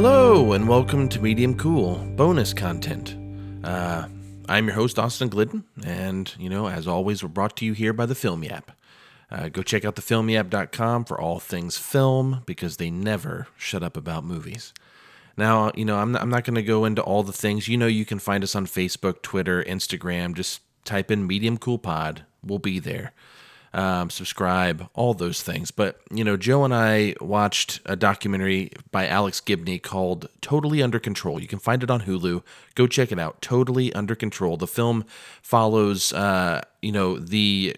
Hello, and welcome to Medium Cool bonus content. Uh, I'm your host, Austin Glidden, and, you know, as always, we're brought to you here by the Film Yap. Uh, go check out thefilmyap.com for all things film because they never shut up about movies. Now, you know, I'm not, I'm not going to go into all the things. You know, you can find us on Facebook, Twitter, Instagram. Just type in Medium Cool Pod. We'll be there um, subscribe, all those things. But, you know, Joe and I watched a documentary by Alex Gibney called Totally Under Control. You can find it on Hulu. Go check it out. Totally Under Control. The film follows, uh, you know, the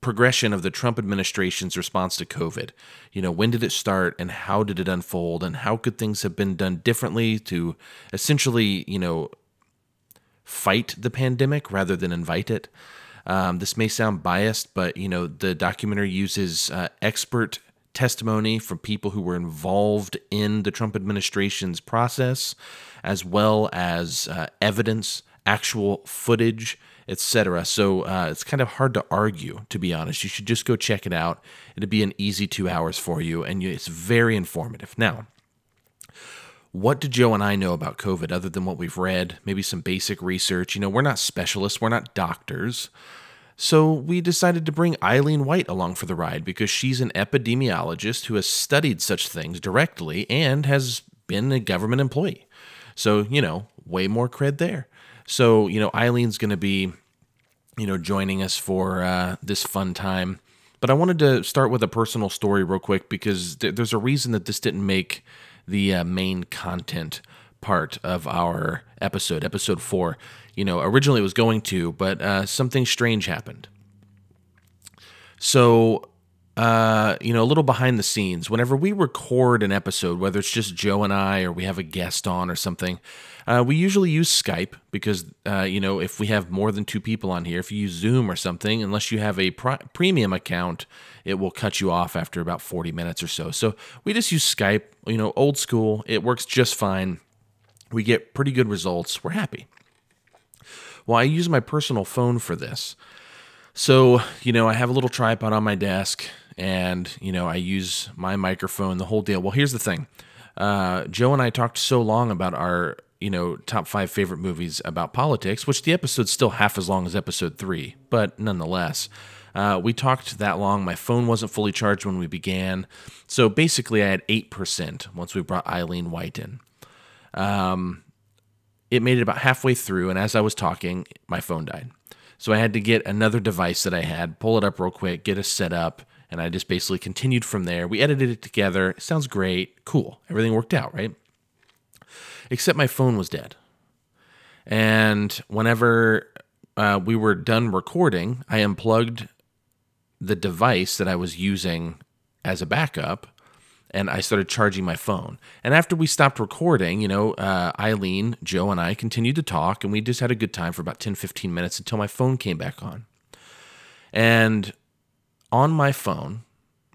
progression of the Trump administration's response to COVID. You know, when did it start and how did it unfold and how could things have been done differently to essentially, you know, fight the pandemic rather than invite it? Um, this may sound biased, but you know the documentary uses uh, expert testimony from people who were involved in the Trump administration's process, as well as uh, evidence, actual footage, etc. So uh, it's kind of hard to argue, to be honest. You should just go check it out. It'll be an easy two hours for you, and it's very informative. Now, what do Joe and I know about COVID other than what we've read, maybe some basic research? You know, we're not specialists, we're not doctors. So we decided to bring Eileen White along for the ride because she's an epidemiologist who has studied such things directly and has been a government employee. So, you know, way more cred there. So, you know, Eileen's going to be, you know, joining us for uh, this fun time. But I wanted to start with a personal story real quick because th- there's a reason that this didn't make the uh, main content part of our episode, episode four. You know, originally it was going to, but uh, something strange happened. So, uh, you know, a little behind the scenes, whenever we record an episode, whether it's just Joe and I or we have a guest on or something, uh, we usually use Skype because, uh, you know, if we have more than two people on here, if you use Zoom or something, unless you have a premium account, it will cut you off after about 40 minutes or so. So we just use Skype, you know, old school. It works just fine. We get pretty good results. We're happy. Well, I use my personal phone for this. So, you know, I have a little tripod on my desk and, you know, I use my microphone, the whole deal. Well, here's the thing uh, Joe and I talked so long about our, you know, top five favorite movies about politics, which the episode's still half as long as episode three, but nonetheless. Uh, we talked that long. My phone wasn't fully charged when we began. So basically, I had 8% once we brought Eileen White in. Um, it made it about halfway through, and as I was talking, my phone died. So I had to get another device that I had, pull it up real quick, get it set up, and I just basically continued from there. We edited it together. It sounds great. Cool. Everything worked out, right? Except my phone was dead. And whenever uh, we were done recording, I unplugged the device that I was using as a backup and I started charging my phone. And after we stopped recording, you know, uh, Eileen, Joe, and I continued to talk, and we just had a good time for about 10, 15 minutes until my phone came back on. And on my phone,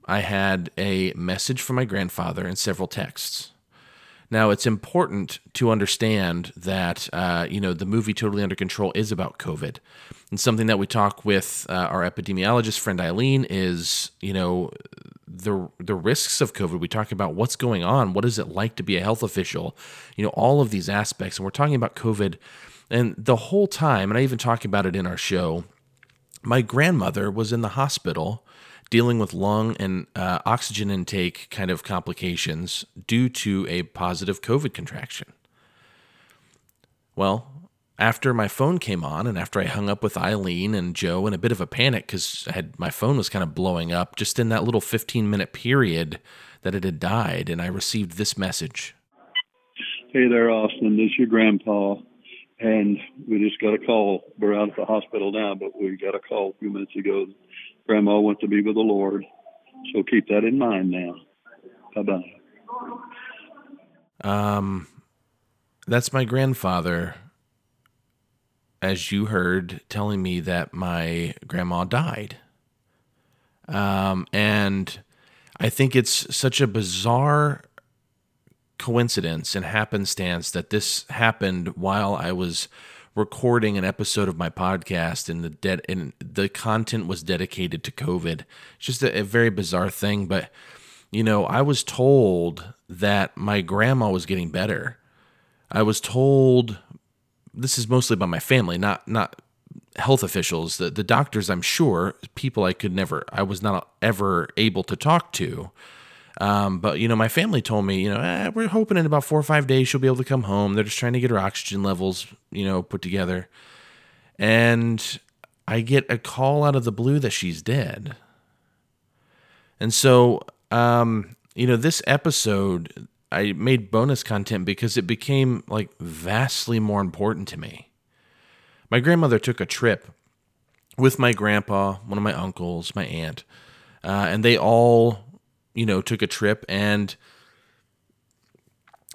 I had a message from my grandfather and several texts. Now, it's important to understand that, uh, you know, the movie Totally Under Control is about COVID. And something that we talk with uh, our epidemiologist friend Eileen is, you know, the the risks of COVID. We talk about what's going on, what is it like to be a health official, you know, all of these aspects. And we're talking about COVID. And the whole time, and I even talk about it in our show, my grandmother was in the hospital dealing with lung and uh, oxygen intake kind of complications due to a positive COVID contraction. Well, after my phone came on and after I hung up with Eileen and Joe in a bit of a panic because I had my phone was kind of blowing up just in that little 15 minute period that it had died, and I received this message. Hey there, Austin. This is your grandpa, and we just got a call. We're out at the hospital now, but we got a call a few minutes ago Grandma went to be with the Lord. So keep that in mind now. Bye bye. Um, that's my grandfather, as you heard, telling me that my grandma died. Um, and I think it's such a bizarre coincidence and happenstance that this happened while I was recording an episode of my podcast and the dead and the content was dedicated to COVID. It's just a, a very bizarre thing, but you know, I was told that my grandma was getting better. I was told this is mostly by my family, not not health officials, the, the doctors, I'm sure, people I could never, I was not ever able to talk to. Um, but, you know, my family told me, you know, eh, we're hoping in about four or five days she'll be able to come home. They're just trying to get her oxygen levels, you know, put together. And I get a call out of the blue that she's dead. And so, um, you know, this episode, I made bonus content because it became like vastly more important to me. My grandmother took a trip with my grandpa, one of my uncles, my aunt, uh, and they all, you know, took a trip and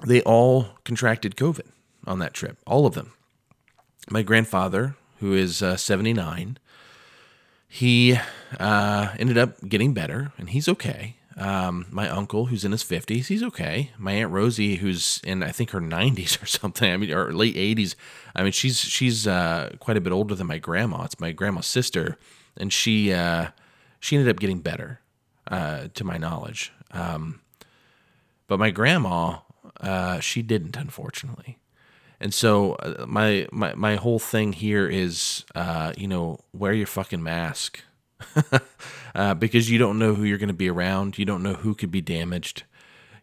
they all contracted COVID on that trip, all of them. My grandfather, who is uh, 79, he uh, ended up getting better and he's okay. Um, my uncle, who's in his 50s, he's okay. My aunt Rosie, who's in I think her 90s or something, I mean, or late 80s. I mean, she's she's uh, quite a bit older than my grandma. It's my grandma's sister, and she uh, she ended up getting better, uh, to my knowledge. Um, but my grandma, uh, she didn't, unfortunately. And so uh, my my my whole thing here is, uh, you know, wear your fucking mask. uh, because you don't know who you're going to be around. You don't know who could be damaged.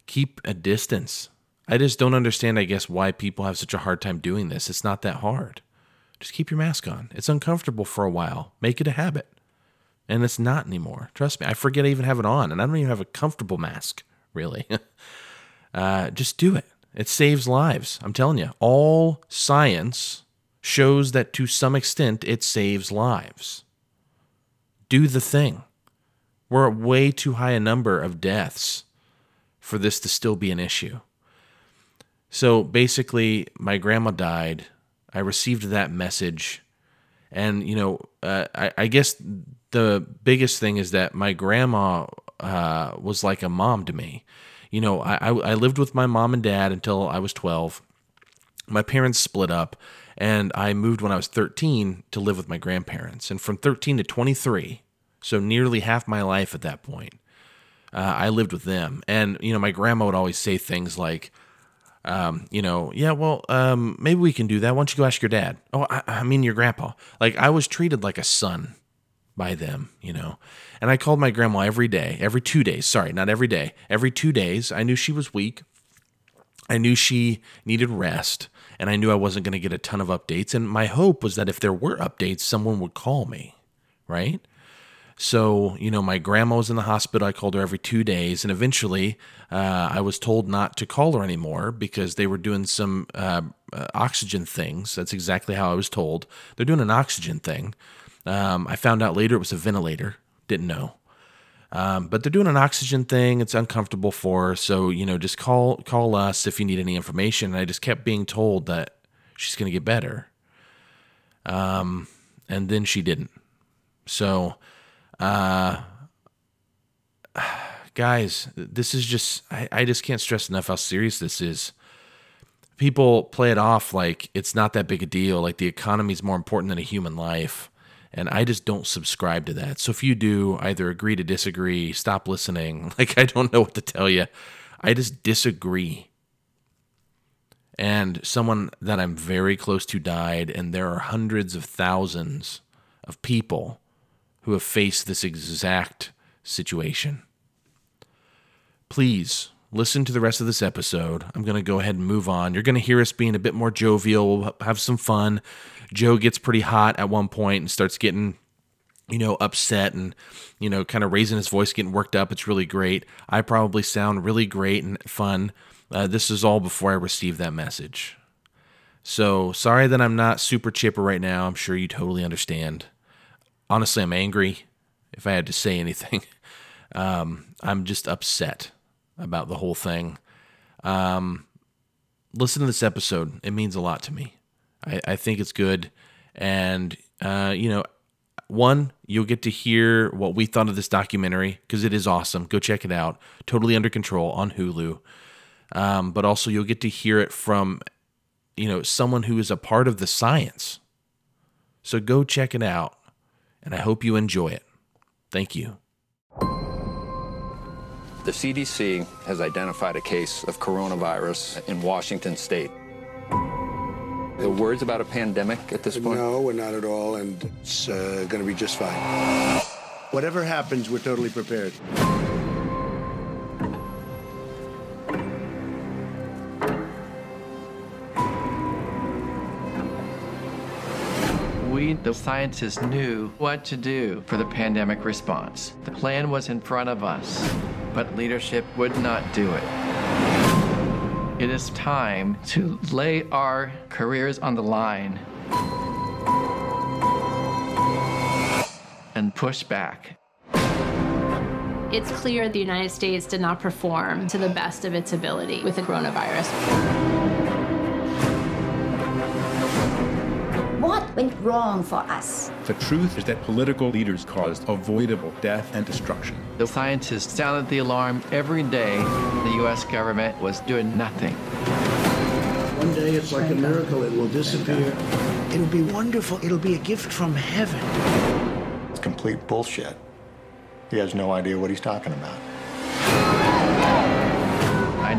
Keep a distance. I just don't understand, I guess, why people have such a hard time doing this. It's not that hard. Just keep your mask on. It's uncomfortable for a while. Make it a habit. And it's not anymore. Trust me. I forget I even have it on, and I don't even have a comfortable mask, really. uh, just do it. It saves lives. I'm telling you, all science shows that to some extent it saves lives do the thing. We're at way too high a number of deaths for this to still be an issue. So basically, my grandma died. I received that message. And, you know, uh, I, I, guess the biggest thing is that my grandma uh, was like a mom to me. You know, I, I lived with my mom and dad until I was 12. My parents split up, and I moved when I was 13 to live with my grandparents. And from 13 to 23, so nearly half my life at that point, uh, I lived with them. And, you know, my grandma would always say things like, um, you know, yeah, well, um, maybe we can do that. Why don't you go ask your dad? Oh, I, I mean, your grandpa. Like, I was treated like a son by them, you know. And I called my grandma every day, every two days. Sorry, not every day. Every two days. I knew she was weak. I knew she needed rest and I knew I wasn't going to get a ton of updates. And my hope was that if there were updates, someone would call me, right? So, you know, my grandma was in the hospital. I called her every two days. And eventually, uh, I was told not to call her anymore because they were doing some uh, uh, oxygen things. That's exactly how I was told. They're doing an oxygen thing. Um, I found out later it was a ventilator. Didn't know. Um, but they're doing an oxygen thing. It's uncomfortable for her. So, you know, just call call us if you need any information. And I just kept being told that she's going to get better. Um, and then she didn't. So, uh, guys, this is just, I, I just can't stress enough how serious this is. People play it off like it's not that big a deal, like the economy is more important than a human life. And I just don't subscribe to that. So if you do, either agree to disagree, stop listening. Like, I don't know what to tell you. I just disagree. And someone that I'm very close to died, and there are hundreds of thousands of people who have faced this exact situation. Please listen to the rest of this episode. I'm going to go ahead and move on. You're going to hear us being a bit more jovial. We'll have some fun. Joe gets pretty hot at one point and starts getting you know, upset and, you know, kind of raising his voice, getting worked up. It's really great. I probably sound really great and fun. Uh, this is all before I received that message. So sorry that I'm not super chipper right now. I'm sure you totally understand. Honestly, I'm angry if I had to say anything. Um, I'm just upset about the whole thing. Um, listen to this episode. It means a lot to me. I, I think it's good. And, uh, you know, one, you'll get to hear what we thought of this documentary because it is awesome. Go check it out. Totally Under Control on Hulu. Um, but also, you'll get to hear it from, you know, someone who is a part of the science. So go check it out. And I hope you enjoy it. Thank you. The CDC has identified a case of coronavirus in Washington state. The words about a pandemic at this point? No, we're not at all, and it's uh, going to be just fine. Whatever happens, we're totally prepared. The scientists, knew what to do for the pandemic response. The plan was in front of us, but leadership would not do it. It is time to lay our careers on the line and push back. It's clear the United States did not perform to the best of its ability with the coronavirus. Went wrong for us? The truth is that political leaders caused avoidable death and destruction. The scientists sounded the alarm every day. The U.S. government was doing nothing. One day it's like a miracle, it will disappear. It'll be wonderful, it'll be a gift from heaven. It's complete bullshit. He has no idea what he's talking about.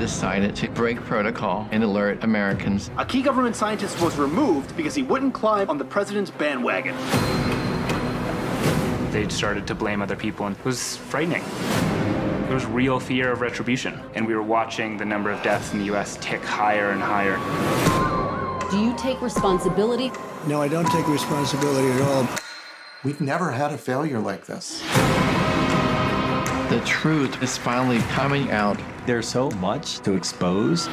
I decided to break protocol and alert Americans. A key government scientist was removed because he wouldn't climb on the president's bandwagon. They started to blame other people, and it was frightening. There was real fear of retribution, and we were watching the number of deaths in the U.S. tick higher and higher. Do you take responsibility? No, I don't take responsibility at all. We've never had a failure like this. The truth is finally coming out. There's so much to expose.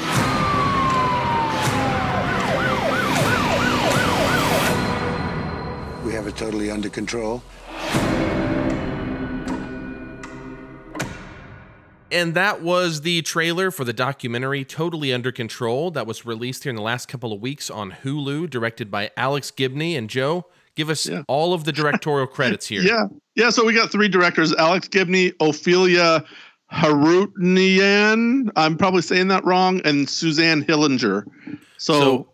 We have it totally under control. And that was the trailer for the documentary Totally Under Control that was released here in the last couple of weeks on Hulu, directed by Alex Gibney. And Joe, give us yeah. all of the directorial credits here. Yeah. Yeah. So we got three directors Alex Gibney, Ophelia Harutnian. I'm probably saying that wrong, and Suzanne Hillinger. So, so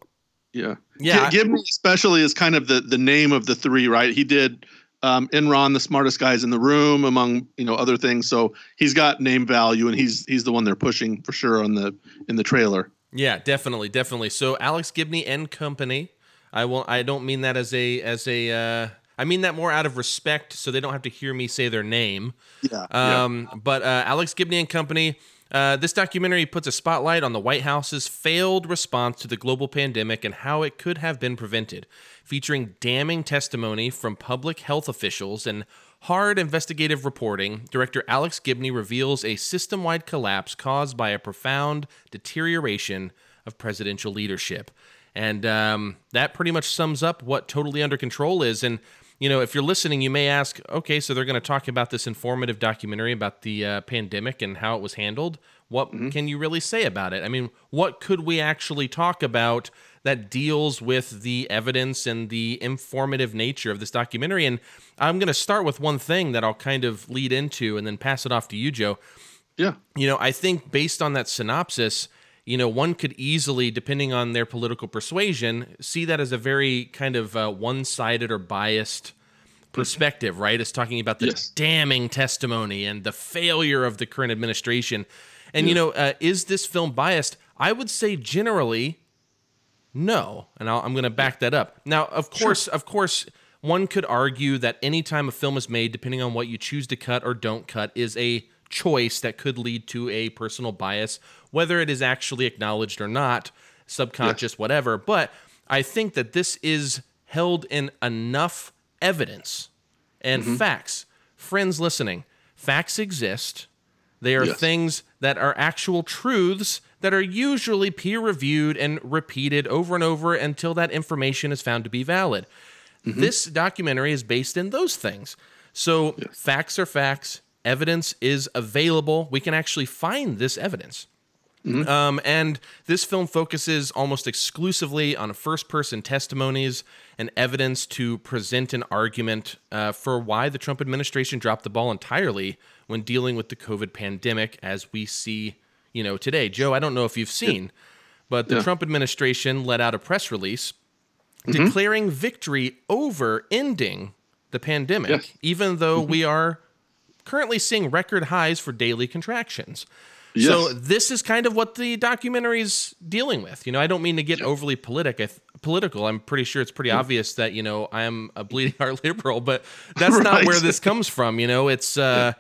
yeah. Yeah. G- Gibney, especially, is kind of the, the name of the three, right? He did um, Enron, the smartest guys in the room, among you know other things. So he's got name value, and he's he's the one they're pushing for sure on the in the trailer. Yeah, definitely, definitely. So Alex Gibney and company. I will. I don't mean that as a as a. Uh, I mean that more out of respect, so they don't have to hear me say their name. Yeah. Um. Yeah. But uh, Alex Gibney and company. Uh, this documentary puts a spotlight on the White House's failed response to the global pandemic and how it could have been prevented, featuring damning testimony from public health officials and hard investigative reporting. Director Alex Gibney reveals a system wide collapse caused by a profound deterioration of presidential leadership. And um, that pretty much sums up what Totally Under Control is. And you know, if you're listening, you may ask, okay, so they're going to talk about this informative documentary about the uh, pandemic and how it was handled. What mm-hmm. can you really say about it? I mean, what could we actually talk about that deals with the evidence and the informative nature of this documentary? And I'm going to start with one thing that I'll kind of lead into and then pass it off to you, Joe. Yeah. You know, I think based on that synopsis, you know, one could easily, depending on their political persuasion, see that as a very kind of uh, one sided or biased perspective, right? It's talking about the yes. damning testimony and the failure of the current administration. And, yeah. you know, uh, is this film biased? I would say generally, no. And i am going to back that up. Now, of course, sure. of course, one could argue that any time a film is made, depending on what you choose to cut or don't cut, is a choice that could lead to a personal bias, whether it is actually acknowledged or not, subconscious, whatever. But I think that this is held in enough evidence and mm-hmm. facts. Friends listening, facts exist. They are yes. things that are actual truths that are usually peer reviewed and repeated over and over until that information is found to be valid. Mm-hmm. This documentary is based in those things. So, yes. facts are facts, evidence is available. We can actually find this evidence. Mm-hmm. Um, and this film focuses almost exclusively on first person testimonies and evidence to present an argument uh, for why the Trump administration dropped the ball entirely when dealing with the COVID pandemic, as we see, you know, today. Joe, I don't know if you've seen, but the yeah. Trump administration let out a press release mm-hmm. declaring victory over ending the pandemic, yes. even though mm-hmm. we are currently seeing record highs for daily contractions. Yes. So this is kind of what the documentary is dealing with. You know, I don't mean to get overly politic, political. I'm pretty sure it's pretty yeah. obvious that you know I am a bleeding heart liberal, but that's right. not where this comes from. You know, it's. Uh,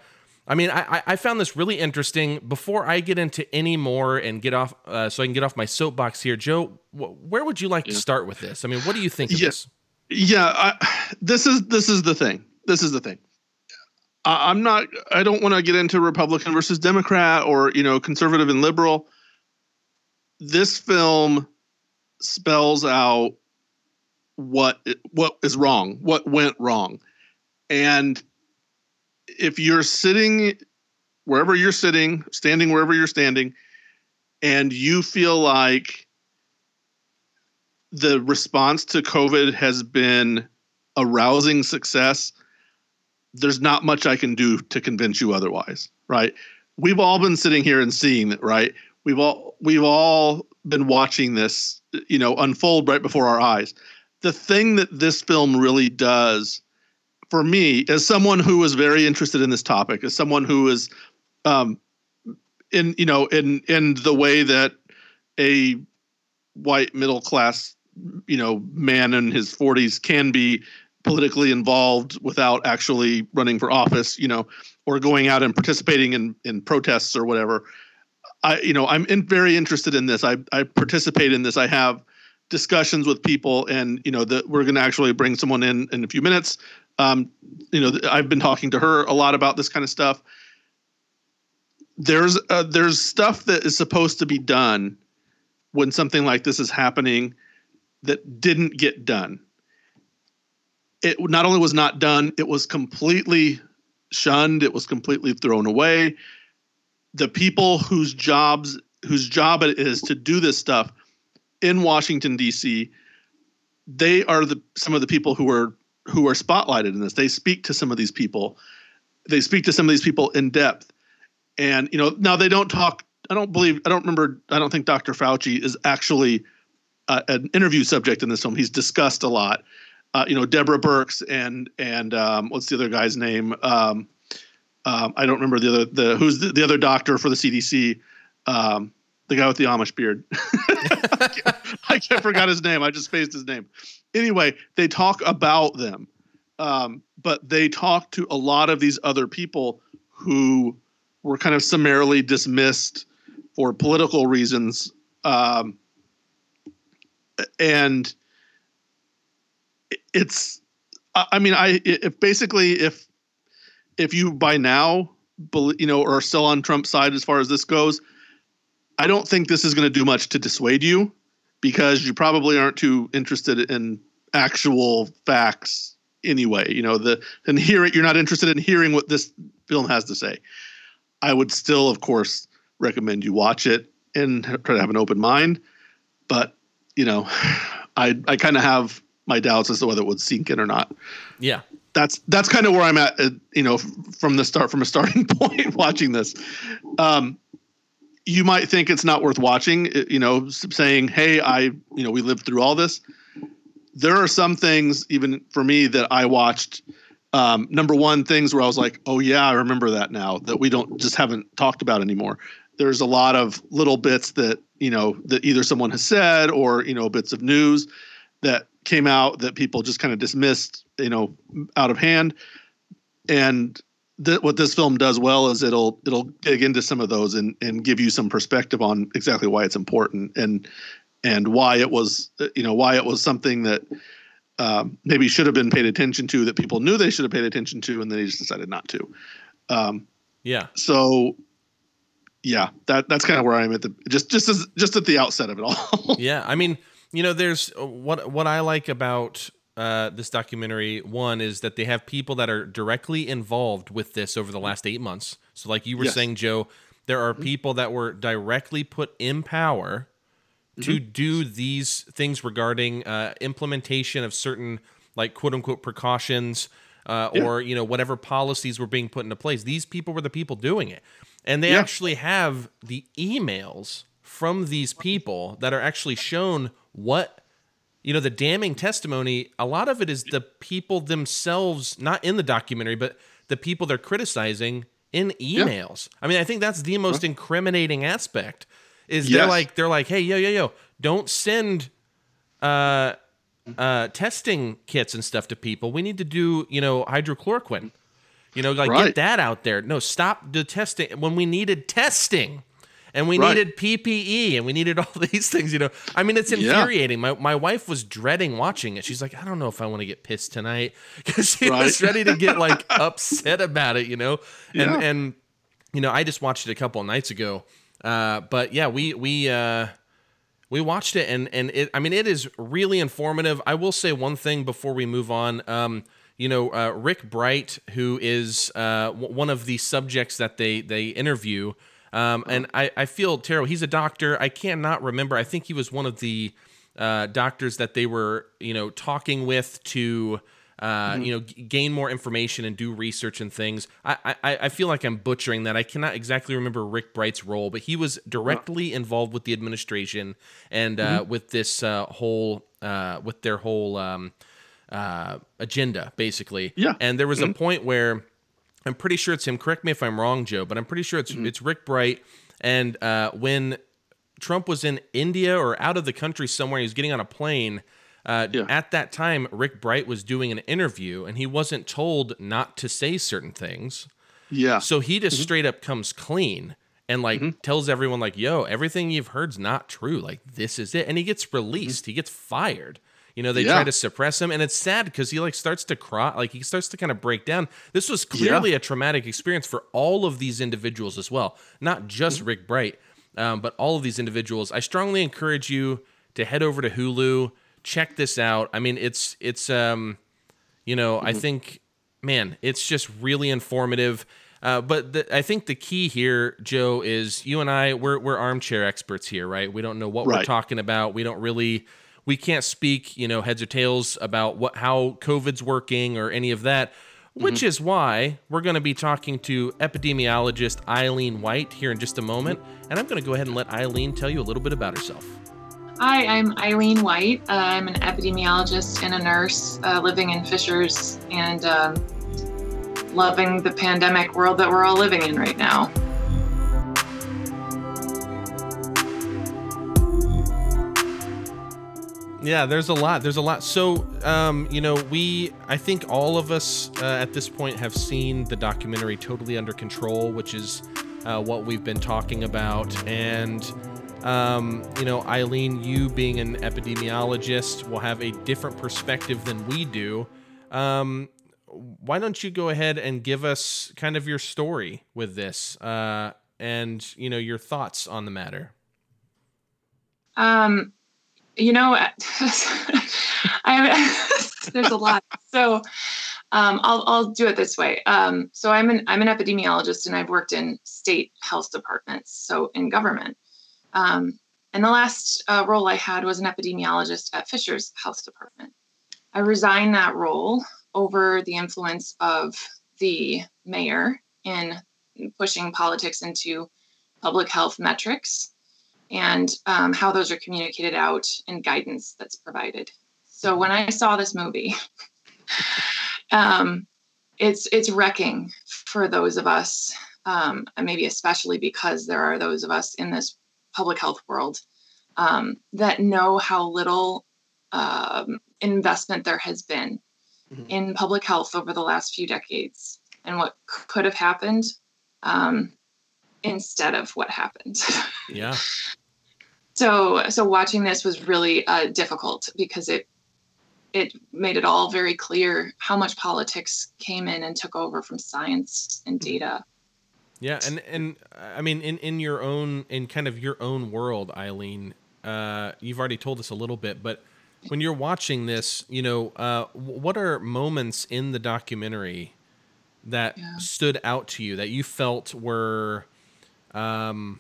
I mean, I, I found this really interesting. Before I get into any more and get off, uh, so I can get off my soapbox here, Joe. Wh- where would you like yeah. to start with this? I mean, what do you think of yes. this? Yeah, I, this is this is the thing. This is the thing. I'm not. I don't want to get into Republican versus Democrat or you know conservative and liberal. This film spells out what what is wrong, what went wrong, and if you're sitting wherever you're sitting, standing wherever you're standing, and you feel like the response to COVID has been a rousing success there's not much I can do to convince you otherwise, right? We've all been sitting here and seeing it, right? We've all we've all been watching this, you know, unfold right before our eyes. The thing that this film really does for me, as someone who is very interested in this topic, as someone who is um in you know in in the way that a white middle class you know man in his 40s can be politically involved without actually running for office, you know, or going out and participating in in protests or whatever. I, you know, I'm in, very interested in this. I I participate in this. I have discussions with people, and you know, that we're going to actually bring someone in in a few minutes. Um, you know, I've been talking to her a lot about this kind of stuff. There's uh, there's stuff that is supposed to be done when something like this is happening that didn't get done it not only was not done, it was completely shunned, it was completely thrown away. The people whose jobs whose job it is to do this stuff in Washington D.C. They are the some of the people who are who are spotlighted in this. They speak to some of these people. They speak to some of these people in depth, and you know now they don't talk. I don't believe. I don't remember. I don't think Dr. Fauci is actually uh, an interview subject in this film. He's discussed a lot, uh, you know Deborah Birx and and um, what's the other guy's name? Um, um, I don't remember the other the who's the, the other doctor for the CDC. Um, the guy with the Amish beard. I, can't, I forgot his name. I just spaced his name. Anyway, they talk about them, um, but they talk to a lot of these other people who were kind of summarily dismissed for political reasons. Um, and it's i mean i if basically if if you by now you know are still on trump's side as far as this goes i don't think this is going to do much to dissuade you because you probably aren't too interested in actual facts anyway you know the and hear it you're not interested in hearing what this film has to say. I would still of course recommend you watch it and try to have an open mind but you know i i kind of have my doubts as to whether it would sink in or not. Yeah. That's that's kind of where I'm at, uh, you know, from the start, from a starting point, watching this. Um, you might think it's not worth watching, uh, you know, saying, "Hey, I, you know, we lived through all this." There are some things, even for me, that I watched. Um, number one, things where I was like, "Oh yeah, I remember that now." That we don't just haven't talked about anymore. There's a lot of little bits that you know that either someone has said or you know bits of news that came out that people just kind of dismissed, you know, out of hand. And th- what this film does well is it'll it'll dig into some of those and and give you some perspective on exactly why it's important and and why it was you know why it was something that um, maybe should have been paid attention to that people knew they should have paid attention to and they just decided not to. Um, yeah. So yeah, that that's kind of where I'm at the just just as just at the outset of it all. yeah, I mean you know, there's uh, what what I like about uh, this documentary. One is that they have people that are directly involved with this over the last eight months. So, like you were yes. saying, Joe, there are mm-hmm. people that were directly put in power to mm-hmm. do these things regarding uh, implementation of certain, like quote unquote precautions. Uh, yeah. Or you know whatever policies were being put into place. These people were the people doing it, and they yeah. actually have the emails from these people that are actually shown what you know the damning testimony a lot of it is the people themselves not in the documentary but the people they're criticizing in emails. I mean, I think that's the most incriminating aspect. Is they're like they're like, hey, yo, yo, yo, don't send uh uh testing kits and stuff to people. We need to do, you know, hydrochloroquine. You know, like Right. get that out there. No, stop the testing when we needed testing. And we Right. needed PPE and we needed all these things, you know. I mean, it's Yeah. infuriating. My my wife was dreading watching it. She's like, I don't know if I want to get pissed tonight because she Right. was ready to get like upset about it, you know. And Yeah. and you know, I just watched it a couple of nights ago. Uh, but yeah, we we uh, we watched it and and it. I mean, it is really informative. I will say one thing before we move on. Um, you know, uh, Rick Bright, who is uh, w- one of the subjects that they they interview. Um, and I, I feel terrible. He's a doctor. I cannot remember. I think he was one of the uh, doctors that they were, you know, talking with to, uh, you know, g- gain more information and do research and things. I, I, I feel like I'm butchering that. I cannot exactly remember Rick Bright's role, but he was directly involved with the administration and uh, with this uh, whole, uh, with their whole um, uh, agenda, basically. Yeah. And there was a point where I'm pretty sure it's him. Correct me if I'm wrong, Joe, but I'm pretty sure it's it's Rick Bright. And uh, when Trump was in India or out of the country somewhere, he was getting on a plane. Uh, At that time, Rick Bright was doing an interview, and he wasn't told not to say certain things. Yeah. So he just straight up comes clean and like tells everyone like, "Yo, everything you've heard's not true. Like this is it." And he gets released. He gets fired. You know, they try to suppress him and it's sad because he like starts to cry, like he starts to kind of break down. This was clearly a traumatic experience for all of these individuals as well, not just Rick Bright, um, but all of these individuals. I strongly encourage you to head over to Hulu, check this out. I mean, it's it's um you know, I think, man, it's just really informative. Uh, but the, I think the key here, Joe, is you and I we're we're armchair experts here, right? We don't know what we're talking about. We don't really, we can't speak, you know, heads or tails about what how COVID's working or any of that. Which is why we're going to be talking to epidemiologist Eileen White here in just a moment, and I'm going to go ahead and let Eileen tell you a little bit about herself. Hi, I'm Eileen White. Uh, I'm an epidemiologist and a nurse uh, living in Fishers and um, loving the pandemic world that we're all living in right now. Yeah, there's a lot. There's a lot. So, um, you know, we, I think all of us uh, at this point have seen the documentary Totally Under Control, which is uh, what we've been talking about. And, um, you know, Eileen, you being an epidemiologist will have a different perspective than we do. Um, why don't you go ahead and give us kind of your story with this uh, and, you know, your thoughts on the matter? Um, you know, I there's a lot. So um, I'll I'll do it this way. Um, so I'm an I'm an epidemiologist and I've worked in state health departments, so in government. Um, and the last uh, role I had was an epidemiologist at Fishers Health Department. I resigned that role over the influence of the mayor in pushing politics into public health metrics and um, how those are communicated out and guidance that's provided. So when I saw this movie, um, it's it's wrecking for those of us, um, and maybe especially because there are those of us in this public health world um, that know how little um, investment there has been in public health over the last few decades, and what could have happened um, instead of what happened. Yeah. So so watching this was really uh, difficult because it it made it all very clear how much politics came in and took over from science and data. Yeah, and and I mean, in in your own in kind of your own world, Eileen, uh, you've already told us a little bit, but when you're watching this, you know, uh, what are moments in the documentary that stood out to you that you felt were, um,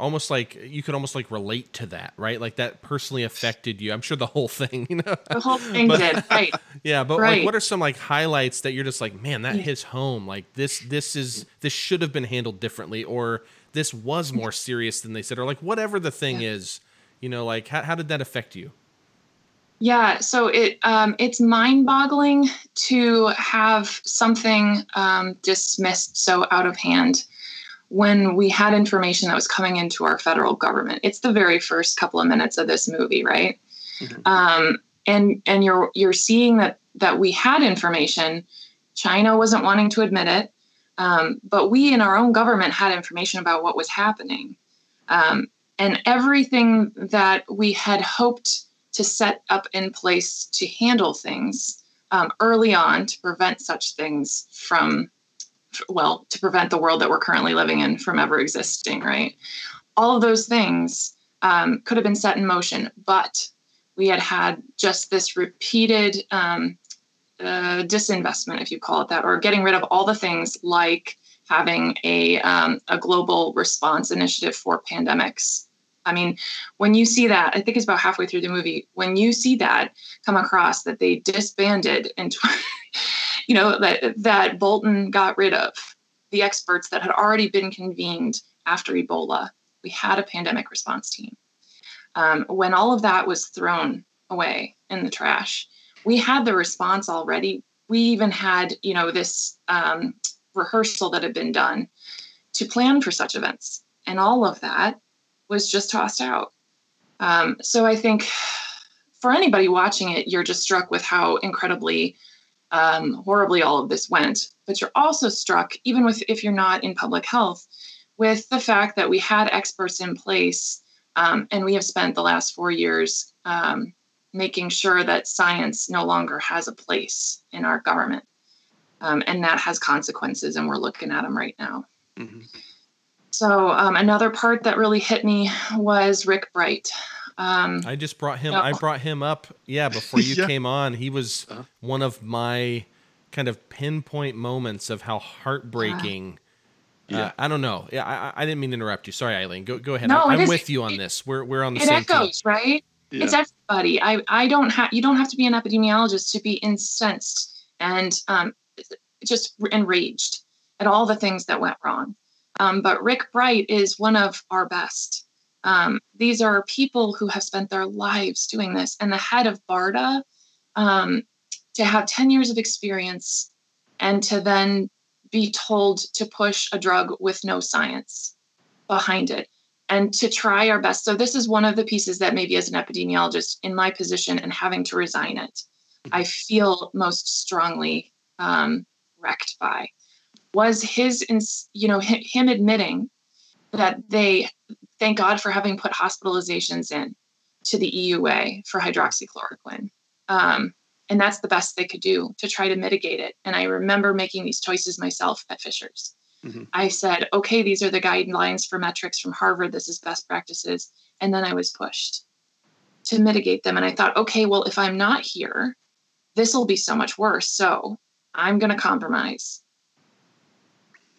almost like you could almost like relate to that, right? Like that personally affected you. I'm sure the whole thing, you know, the whole thing But- did right yeah, but like, what are some like highlights that you're just like, man, that Yeah. hits home. Like this, this is this should have been handled differently, or this was more serious than they said, or like whatever the thing is, you know, like how how did that affect you? Yeah, so it um, it's mind-boggling to have something um, dismissed so out of hand when we had information that was coming into our federal government. It's the very first couple of minutes of this movie, right? Mm-hmm. Um, and and you're you're seeing that that we had information. China wasn't wanting to admit it, um, but we in our own government had information about what was happening, um, and everything that we had hoped to set up in place to handle things um, early on to prevent such things from well to prevent the world that we're currently living in from ever existing right all of those things um, could have been set in motion but we had had just this repeated um, uh, disinvestment, if you call it that, or getting rid of all the things like having a, um, a global response initiative for pandemics. I mean, when you see that, I think it's about halfway through the movie, when you see that come across that they disbanded and, you know, that, that Bolton got rid of the experts that had already been convened after Ebola, we had a pandemic response team um, when all of that was thrown away in the trash, we had the response already. We even had, you know, this um, rehearsal that had been done to plan for such events, and all of that was just tossed out. Um, so I think for anybody watching it, you're just struck with how incredibly um, horribly all of this went. But you're also struck, even with if you're not in public health, with the fact that we had experts in place um, and we have spent the last four years um, making sure that science no longer has a place in our government. Um, and that has consequences, and we're looking at them right now. Mm-hmm. So, um, another part that really hit me was Rick Bright. Um, I just brought him. I brought him up. Yeah, before you yeah. came on, he was uh-huh. one of my kind of pinpoint moments of how heartbreaking yeah. Uh, I don't know. Yeah, I, I didn't mean to interrupt you. Sorry, Eileen. Go go ahead. No, I, am with you on this. We're we're on the it same It echoes, team. right? Yeah. It's everybody. I I don't have you don't have to be an epidemiologist to be incensed and um, just enraged at all the things that went wrong. Um, but Rick Bright is one of our best. Um, these are people who have spent their lives doing this, and the head of BARDA um, to have 10 years of experience and to then be told to push a drug with no science behind it and to try our best. So, this is one of the pieces that maybe as an epidemiologist in my position and having to resign it, mm-hmm. I feel most strongly um, wrecked by was his, you know, him admitting that they, thank God for having put hospitalizations in to the EUA for hydroxychloroquine. Um, and that's the best they could do to try to mitigate it. And i remember making these choices myself at fishers. Mm-hmm. i said okay these are the guidelines for metrics from harvard. This is best practices. And then i was pushed to mitigate them. And i thought okay well if i'm not here this will be so much worse. So i'm going to compromise.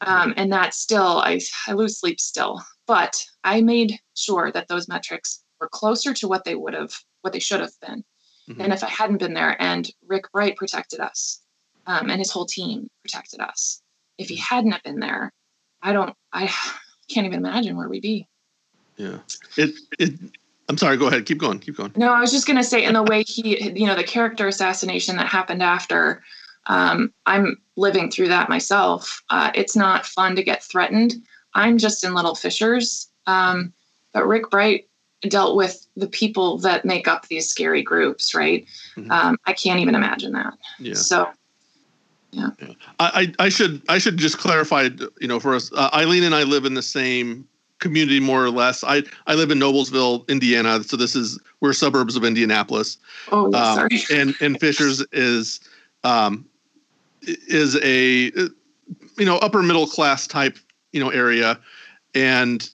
Um, and that still I, I lose sleep still but i made sure that those metrics were closer to what they would have what they should have been mm-hmm. than if I hadn't been there. And Rick Bright protected us, um, and his whole team protected us. If he hadn't have been there, I don't, I can't even imagine where we'd be. Yeah, it it. I'm sorry. Go ahead. Keep going. Keep going. No, I was just going to say, in the way he, you know, the character assassination that happened after. Um, I'm living through that myself. Uh, it's not fun to get threatened. I'm just in little fishers. Um, but Rick Bright dealt with the people that make up these scary groups, right? Mm-hmm. Um, I can't even imagine that. Yeah. So, yeah. yeah. I, I should I should just clarify, you know, for us, uh, Eileen and I live in the same community more or less. I I live in Noblesville, Indiana, so this is we're suburbs of Indianapolis. Oh, um, sorry. and and Fishers is um is a you know upper middle class type you know area, and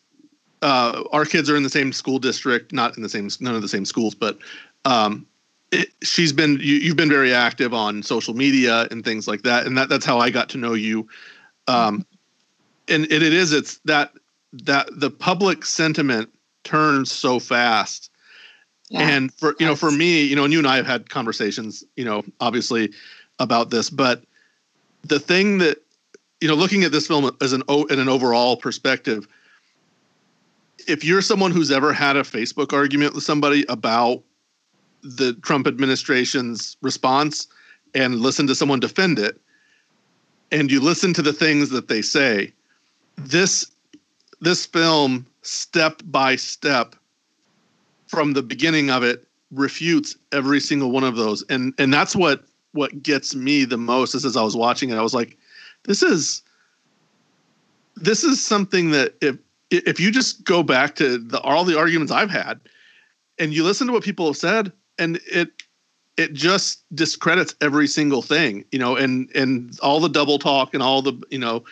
uh, our kids are in the same school district, not in the same, none of the same schools, but um, it, she's been, you, have been very active on social media and things like that, and that that's how I got to know you. Um, and it, it is, it's that that the public sentiment turns so fast. Yeah. And for you know, for me, you know, and you and I have had conversations, you know, obviously about this, but the thing that you know, looking at this film as an in an overall perspective, if you're someone who's ever had a Facebook argument with somebody about the Trump administration's response and listen to someone defend it, and you listen to the things that they say, this this film step by step from the beginning of it refutes every single one of those. And and that's what what gets me the most is as I was watching it I was like this is this is something that if if you just go back to the all the arguments I've had and you listen to what people have said and it it just discredits every single thing you know and and all the double talk and all the you know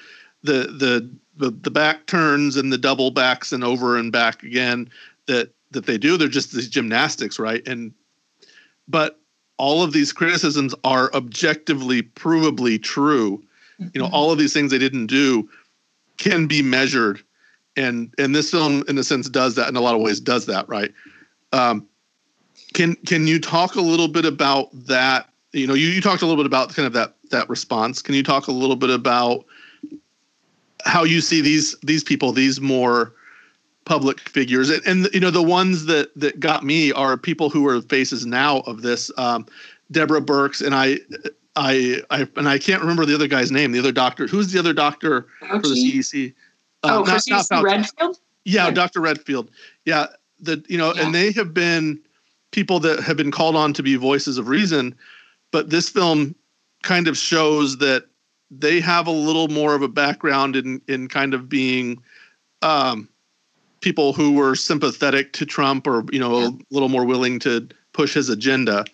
the the the, the back turns and the double backs and over and back again that that they do. They're just these gymnastics right? And but all of these criticisms are objectively provably true you know all of these things they didn't do can be measured. And and this film in a sense does that in a lot of ways does that right? Um, can can you talk a little bit about that? You know you, you talked a little bit about kind of that that response. Can you talk a little bit about how you see these these people these more public figures? And, and you know the ones that that got me are people who are faces now of this. Um, deborah birx and I, I i and i can't remember the other guy's name the other doctor who's the other doctor Fauci? for the cdc oh, not. Redfield? yeah okay. dr redfield yeah the you know yeah. and they have been people that have been called on to be voices of reason but this film kind of shows that they have a little more of a background in in kind of being um, people who were sympathetic to Trump or you know yeah. a little more willing to push his agenda,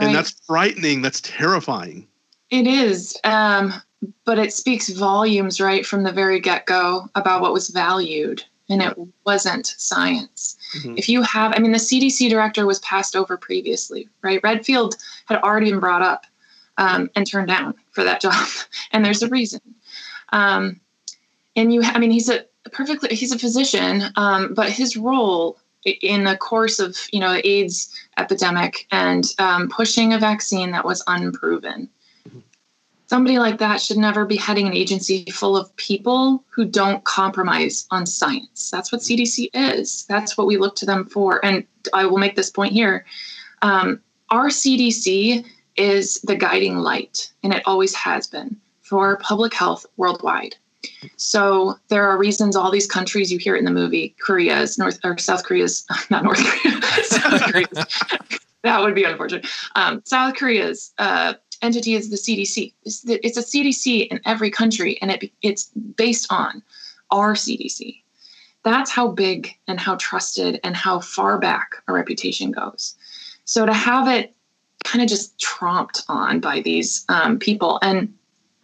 right. and that's frightening. That's terrifying. It is, um, but it speaks volumes right from the very get go about what was valued, and it wasn't science. Mm-hmm. If you have, I mean, the CDC director was passed over previously, right? Redfield had already been brought up um, and turned down for that job, and there's a reason. Um, and you, I mean, he's a perfectly, he's a physician, um, but his role in the course of you know the AIDS epidemic and um, pushing a vaccine that was unproven. Somebody like that should never be heading an agency full of people who don't compromise on science. That's what CDC is. That's what we look to them for. And I will make this point here. Um, our CDC is the guiding light, and it always has been for public health worldwide. So there are reasons all these countries you hear in the movie, Korea's North or South Korea's not North Korea, South Korea's. that would be unfortunate. Um, South Korea's uh, entity is the CDC. It's, the, it's, a CDC in every country, and it it's based on our CDC. That's how big and how trusted and how far back a reputation goes. So to have it kind of just tromped on by these um, people. And,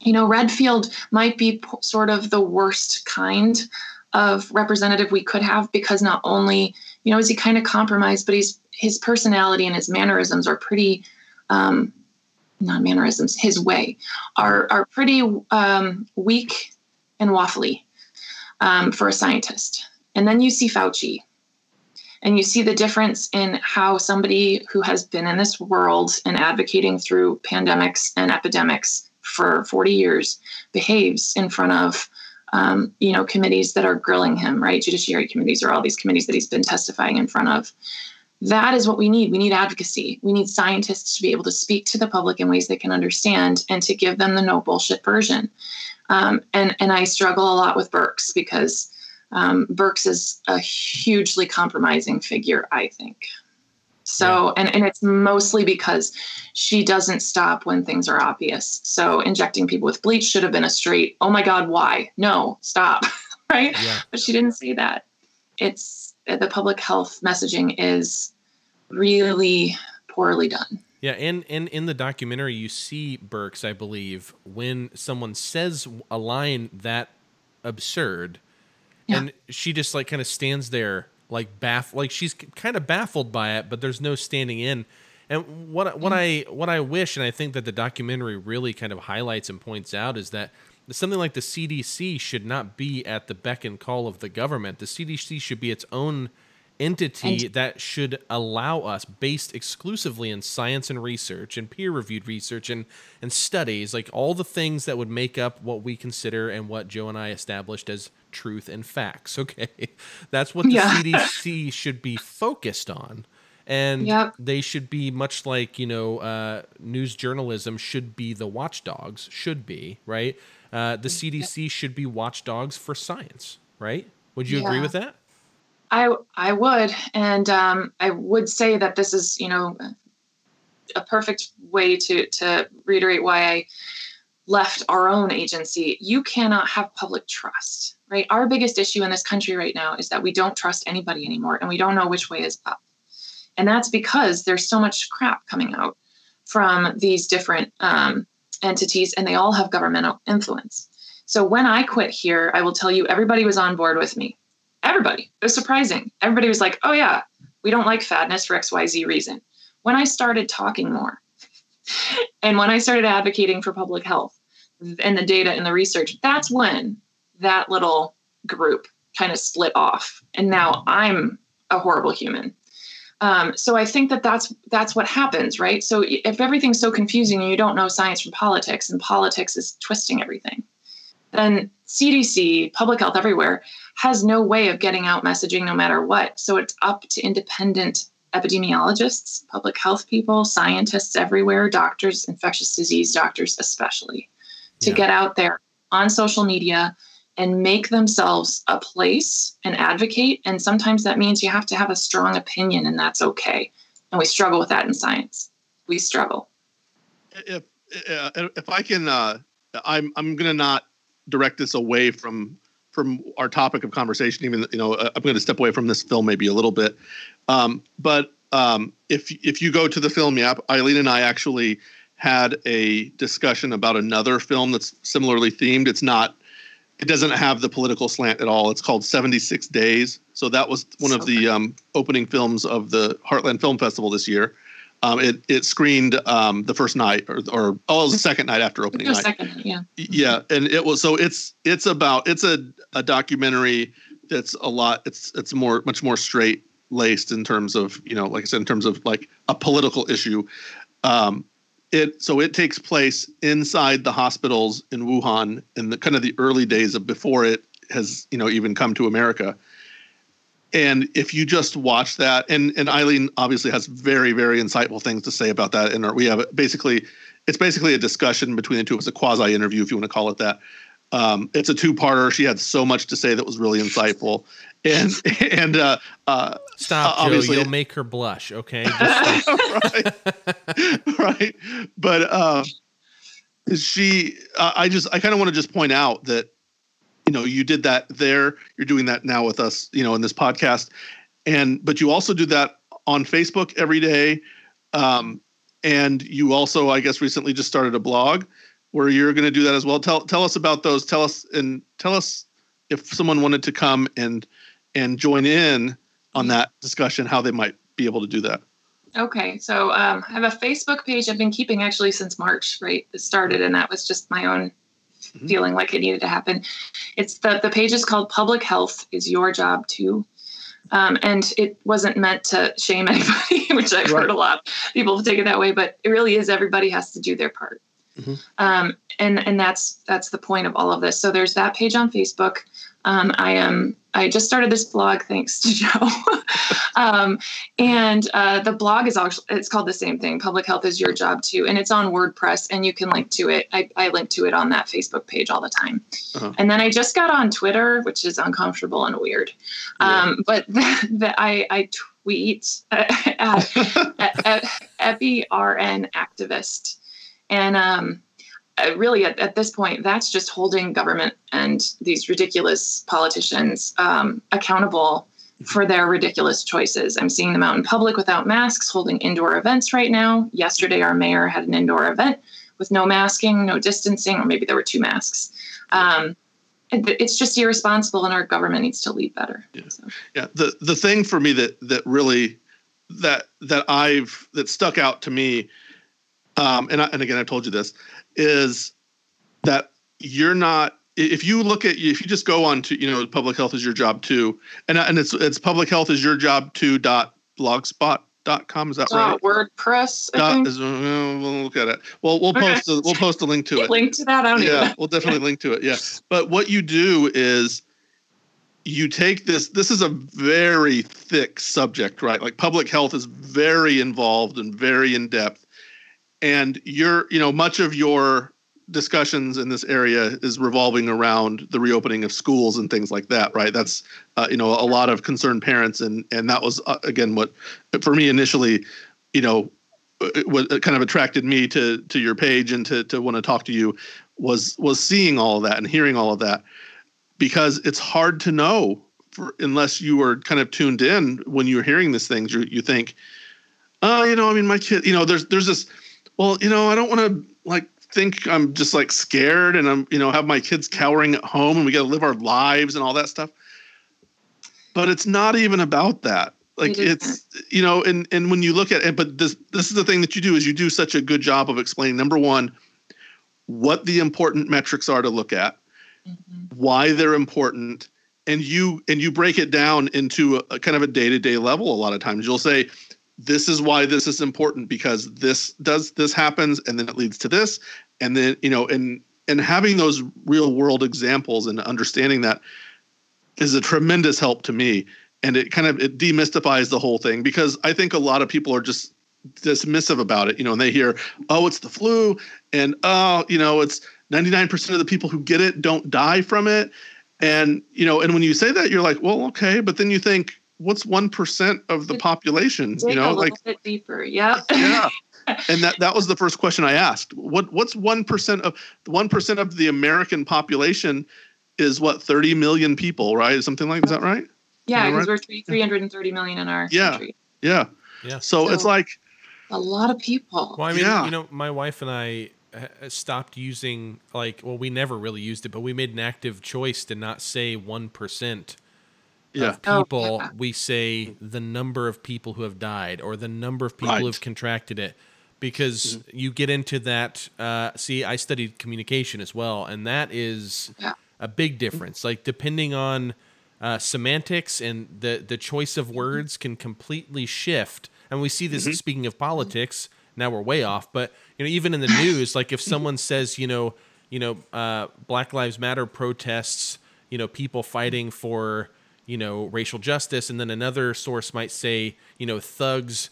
you know, Redfield might be sort of the worst kind of representative we could have because not only, you know, is he kind of compromised, but he's his personality and his mannerisms are pretty, um, not mannerisms, his way are are pretty um, weak and waffly um, for a scientist. And then you see Fauci, and you see the difference in how somebody who has been in this world and advocating through pandemics and epidemics for 40 years behaves in front of um, you know committees that are grilling him right? Judiciary committees or all these committees that he's been testifying in front of. That is what we need. We need advocacy. We need scientists to be able to speak to the public in ways they can understand and to give them the no bullshit version. Um, and and i struggle a lot with birx because um, Birx is a hugely compromising figure, I think. So, yeah. and, and it's mostly because she doesn't stop when things are obvious. So, injecting people with bleach should have been a straight, oh my God, why? No, stop. right? Yeah. But she didn't say that. It's eh, the public health messaging is really poorly done. Yeah, and, and in the documentary, you see Birx, I believe, when someone says a line that absurd, yeah. and she just like kind of stands there like baff like she's kind of baffled by it but there's no standing in and what what mm. I what I wish and I think that the documentary really kind of highlights and points out is that something like the CDC should not be at the beck and call of the government. The CDC should be its own entity and, that should allow us based exclusively in science and research and peer reviewed research and and studies like all the things that would make up what we consider and what Joe and I established as truth and facts okay? That's what the yeah. CDC should be focused on. And Yep. they should be much like you know uh, news journalism should be the watchdogs should be right? Uh, the cdc should be watchdogs for science right? Would you agree with that I I would, and um, I would say that this is you know a perfect way to to reiterate why I left our own agency. You cannot have public trust, right? Our biggest issue in this country right now is that we don't trust anybody anymore, and we don't know which way is up, and that's because there's so much crap coming out from these different um, entities, and they all have governmental influence. So when I quit here, I will tell you, everybody was on board with me everybody. It was surprising. Everybody was like, oh, yeah, we don't like fatness for XYZ reason. When I started talking more and when I started advocating for public health and the data and the research, that's when that little group kind of split off. And now I'm a horrible human. Um, so I think that that's that's what happens, right? So if everything's so confusing and you don't know science from politics, and politics is twisting everything, then CDC, public health everywhere, has no way of getting out messaging no matter what. So it's up to independent epidemiologists, public health people, scientists everywhere, doctors, infectious disease doctors especially, to Yeah. get out there on social media and make themselves a place and advocate. And sometimes that means you have to have a strong opinion, and that's okay. And we struggle with that in science. We struggle. if if I can, uh, I'm I'm gonna not direct this away from from our topic of conversation. Even you know, uh, I'm going to step away from this film maybe a little bit. Um, but um, if if you go to the film yap, Eileen and I actually had a discussion about another film that's similarly themed. It's not. It doesn't have the political slant at all. It's called 76 Days. So that was one of the um, opening films of the Heartland Film Festival this year. Um, it it screened um, the first night, or, or oh, it was the second night after opening night. second, yeah. Yeah, and it was so it's it's about it's a a documentary that's a lot. It's it's more much more straight laced in terms of you know, like I said, in terms of like a political issue. Um, it so it takes place inside the hospitals in Wuhan in the kind of the early days of before it has you know even come to America. And if you just watch that, and and Eileen obviously has very very insightful things to say about that, and we have basically it's basically a discussion between the two of us, a quasi interview if you want to call it that. Um, it's a two-parter. She had so much to say that was really insightful, and and uh, uh, stop uh, joe obviously- you'll make her blush okay right, right. But um, she, uh, I just, I kind of want to just point out that, you know, you did that there. You're doing that now with us, you know, in this podcast, and but you also do that on Facebook every day, um, and you also, I guess, recently just started a blog where you're going to do that as well. Tell tell us about those. Tell us and tell us if someone wanted to come and and join in on that discussion, how they might be able to do that. Okay, so um, I have a Facebook page I've been keeping actually since March, right? It started, and that was just my own feeling like it needed to happen. It's the the page is called Public Health is Your Job Too, um, and it wasn't meant to shame anybody, which I've heard a lot. People take it that way, but it really is. Everybody has to do their part, um, and and that's that's the point of all of this. So there's that page on Facebook. Um, I am. I just started this blog thanks to Joe, um, and uh, the blog is actually it's called the same thing. Public health is your job too, and it's on WordPress, and you can link to it. I, I link to it on that Facebook page all the time. Uh-huh. And then I just got on Twitter, which is uncomfortable and weird. Um, but the, the, I, I tweet at, at, at EpiRN activist. And um, uh, really, at, at this point, that's just holding government and these ridiculous politicians um, accountable for their ridiculous choices. I'm seeing them out in public without masks, holding indoor events right now. Yesterday, our mayor had an indoor event with no masking, no distancing, or maybe there were two masks. Um, it- it's just irresponsible, and our government needs to lead better. So. yeah the the thing for me that that really that that i've that stuck out to me um and I, and again i told you this is that you're not if you look at if you just go on to you know public health is your job too and and it's it's public health is your job too dot blogspot dot com is that Uh, right? WordPress, Dot- is- uh, we'll look at it. Well we'll Okay. post a, we'll post a link to it. Link to that. I don't yeah we'll definitely link to it yeah. But what you do is you take this this is a very thick subject right? Like public health is very involved and very in depth and you're you know much of your discussions in this area is revolving around the reopening of schools and things like that right? That's uh, you know a lot of concerned parents and and that was uh, again what for me initially you know what kind of attracted me to to your page and to to want to talk to you was was seeing all of that and hearing all of that. Because it's hard to know for, unless you are kind of tuned in when you're hearing these things you you think oh you know i mean my kid you know there's there's this well you know i don't want to like think i'm just like scared and i'm you know have my kids cowering at home and we got to live our lives and all that stuff. But it's not even about that. Like it's you know and and when you look at it but this this is the thing that you do is you do such a good job of explaining number one what the important metrics are to look at mm-hmm. why they're important and you and you break it down into a, a kind of a day-to-day level a lot of times. You'll say this is why this is important because this does this happens and then it leads to this and then you know and and having those real world examples and understanding that is a tremendous help to me and it kind of it demystifies the whole thing because I think a lot of people are just dismissive about it, you know, and they hear, "Oh, it's the flu," and "Oh, you know, it's 99% of the people who get it don't die from it." And, you know, and when you say that, you're like, "Well, okay," but then you think, what's 1% of the population, you know, a like bit deeper. Yeah. yeah. and that that was the first question I asked. What what's 1% of 1% of the American population is what 30 million people, right? Something like is that right? Yeah, because we're 330 million in our yeah. country. Yeah. Yeah. So, so, it's like a lot of people. Well, I mean, yeah. you know, my wife and I uh, uh, stopped using like well we never really used it but we made an active choice to not say 1% yeah. of people Oh, yeah. we say the number of people who have died or the number of people Right. who have contracted it because you get into that uh, see i studied communication as well and that is Yeah. a big difference like depending on uh, semantics and the the choice of words can completely shift and we see this speaking of politics now we're way off but you know even in the news like if someone says you know you know uh, black lives matter protests you know people fighting for you know racial justice and then another source might say you know thugs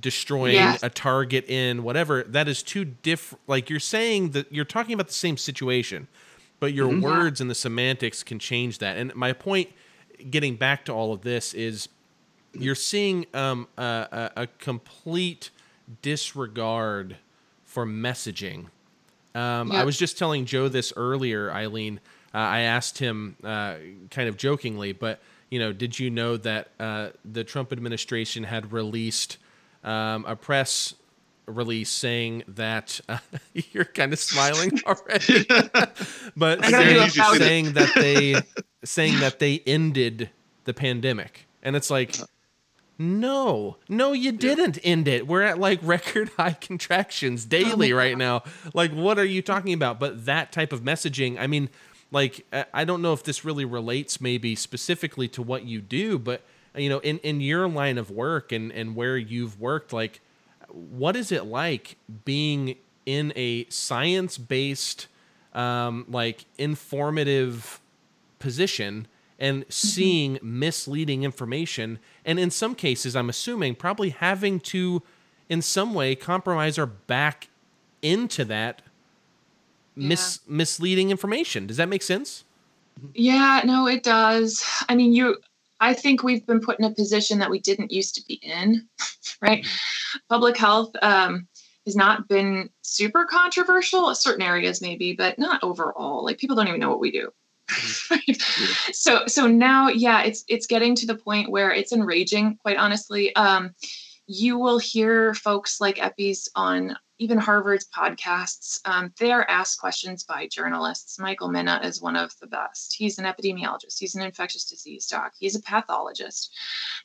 destroying Yes. a target in whatever that is two different like you're saying that you're talking about the same situation but your Mm-hmm. words and the semantics can change that and my point getting back to all of this is you're seeing um, a, a, a complete disregard for messaging um, I was just telling Joe this earlier, Eileen. Uh, I asked him uh, kind of jokingly, but you know, did you know that uh, the Trump administration had released um, a press release saying that uh, you're kind of smiling already, but I gotta do a saying, saying that they saying that they ended the pandemic, and it's like. No, no, you didn't end it. We're at like record high contractions daily right now. Like, what are you talking about? But that type of messaging, I mean, like, I- don't know if this really relates maybe specifically to what you do, but, you know, in, in your line of work and, and where you've worked, like, what is it like being in a science based, um, like, informative position and seeing misleading information and in some cases i'm assuming probably having to in some way compromise or back into that mis- misleading information does that make sense Yeah, no, it does. I mean, you, I think we've been put in a position that we didn't used to be in, right? Public health um, has not been super controversial, certain areas maybe, but not overall. Like people don't even know what we do. right? So, so now, yeah, it's it's getting to the point where it's enraging. Quite honestly, um, you will hear folks like Epi's on even Harvard's podcasts. Um, they are asked questions by journalists. Michael Mina is one of the best. He's an epidemiologist, he's an infectious disease doc, he's a pathologist.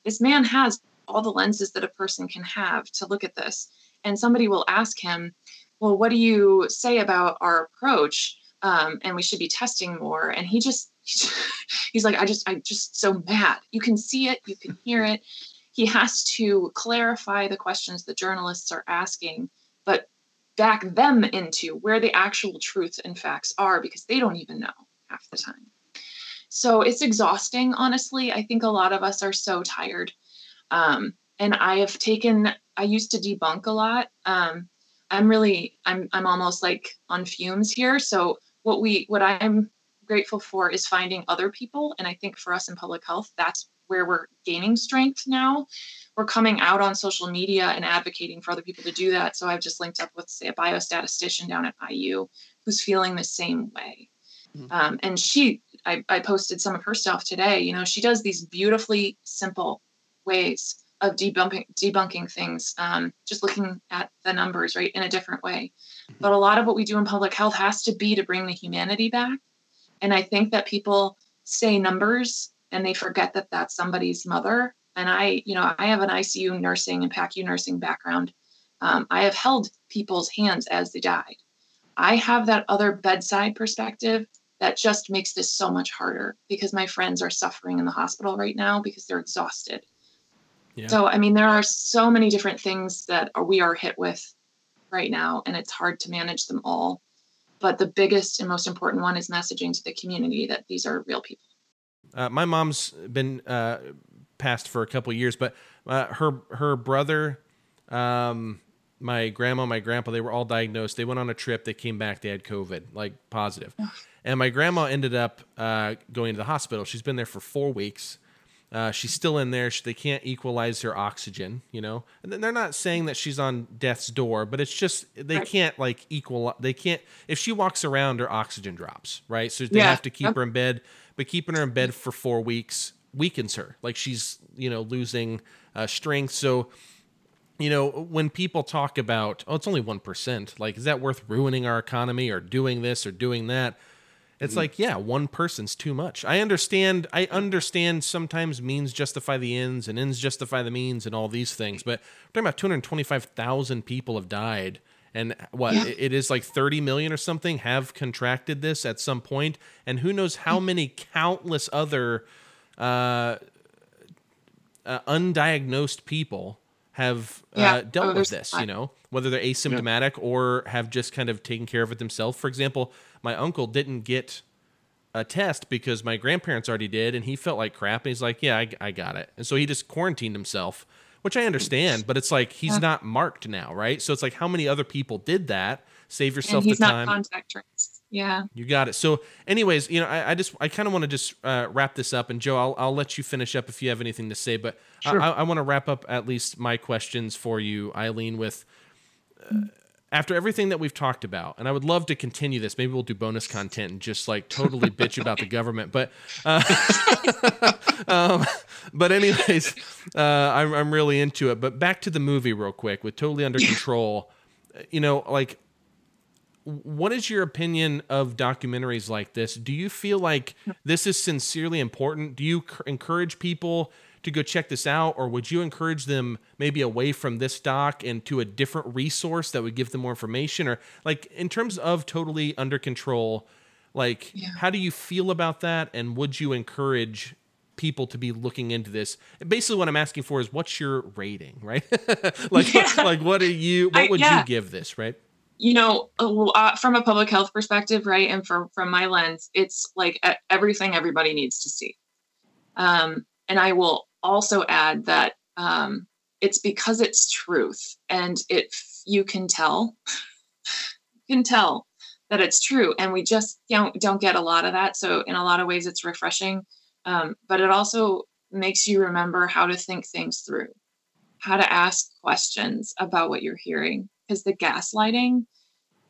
This man has all the lenses that a person can have to look at this. And somebody will ask him, Well, what do you say about our approach? Um, and we should be testing more. And he just, he's like, I just, I'm just so mad. You can see it, you can hear it he has to clarify the questions the journalists are asking, but back them into where the actual truths and facts are because they don't even know half the time. so it's exhausting, honestly. I think a lot of us are so tired. Um, and I have taken, I used to debunk a lot. Um, I'm really, I'm, I'm almost like on fumes here. So what we, what I'm grateful for is finding other people. And I think for us in public health, that's where we're gaining strength now. We're coming out on social media and advocating for other people to do that. So I've just linked up with, say, a biostatistician down at IU who's feeling the same way. Mm-hmm. Um, and she, I, I posted some of her stuff today. You know, she does these beautifully simple ways of debunking debunking things, um, just looking at the numbers, right, in a different way. Mm-hmm. But a lot of what we do in public health has to be to bring the humanity back. And I think that people say numbers and they forget that that's somebody's mother. And I, you know, I have an ICU nursing and PACU nursing background. Um, I have held people's hands as they died. I have that other bedside perspective that just makes this so much harder because my friends are suffering in the hospital right now because they're exhausted. Yeah. So, I mean, there are so many different things that we are hit with right now, and it's hard to manage them all. But the biggest and most important one is messaging to the community that these are real people. Uh, my mom's been uh, passed for a couple years, but uh, her her brother, um, my grandma, my grandpa, they were all diagnosed. They went on a trip. They came back. They had COVID, like positive. And my grandma ended up uh, going to the hospital. She's been there for four weeks. Uh, she's still in there. She, they can't equalize her oxygen, you know. And they're not saying that she's on death's door, but it's just they can't like equal. They can't if she walks around, her oxygen drops, right? So they yeah. have to keep her in bed. But keeping her in bed for four weeks weakens her. Like she's you know losing uh, strength. So you know when people talk about oh it's only one percent, like is that worth ruining our economy or doing this or doing that? It's like, yeah, one person's too much. I understand. I understand sometimes means justify the ends and ends justify the means and all these things. But we're talking about 225,000 people have died. And what yeah. it is like 30 million or something have contracted this at some point, and who knows how mm. many countless other uh, uh, undiagnosed people have uh, yeah. uh, dealt oh, with this. You know, whether they're asymptomatic yeah. or have just kind of taken care of it themselves. For example, my uncle didn't get a test because my grandparents already did, and he felt like crap. And he's like, "Yeah, I, I got it," and so he just quarantined himself, which I understand. But it's like he's yeah. not marked now, right? So it's like, how many other people did that? Save yourself the time. contact traced. Yeah. You got it. So, anyways, you know, I, I just I kind of want to just uh, wrap this up, and Joe, I'll I'll let you finish up if you have anything to say, but sure. I, I want to wrap up at least my questions for you, Eileen, with. Uh, after everything that we've talked about, and I would love to continue this. Maybe we'll do bonus content and just like totally bitch about the government. But, uh, um, but anyways, uh, I'm I'm really into it. But back to the movie real quick with totally under control. You know, like, what is your opinion of documentaries like this? Do you feel like this is sincerely important? Do you encourage people? To go check this out, or would you encourage them maybe away from this doc and to a different resource that would give them more information? Or like in terms of totally under control, like yeah. how do you feel about that? And would you encourage people to be looking into this? Basically, what I'm asking for is what's your rating, right? like, yeah. like what are you? What would yeah. you give this, right? you know uh, uh, from a public health perspective right and from from my lens it's like everything everybody needs to see um, and i will also add that um, it's because it's truth and it you can tell you can tell that it's true. And we just don't don't get a lot of that. So in a lot of ways it's refreshing. Um, but it also makes you remember how to think things through how to ask questions about what you're hearing. Because the gaslighting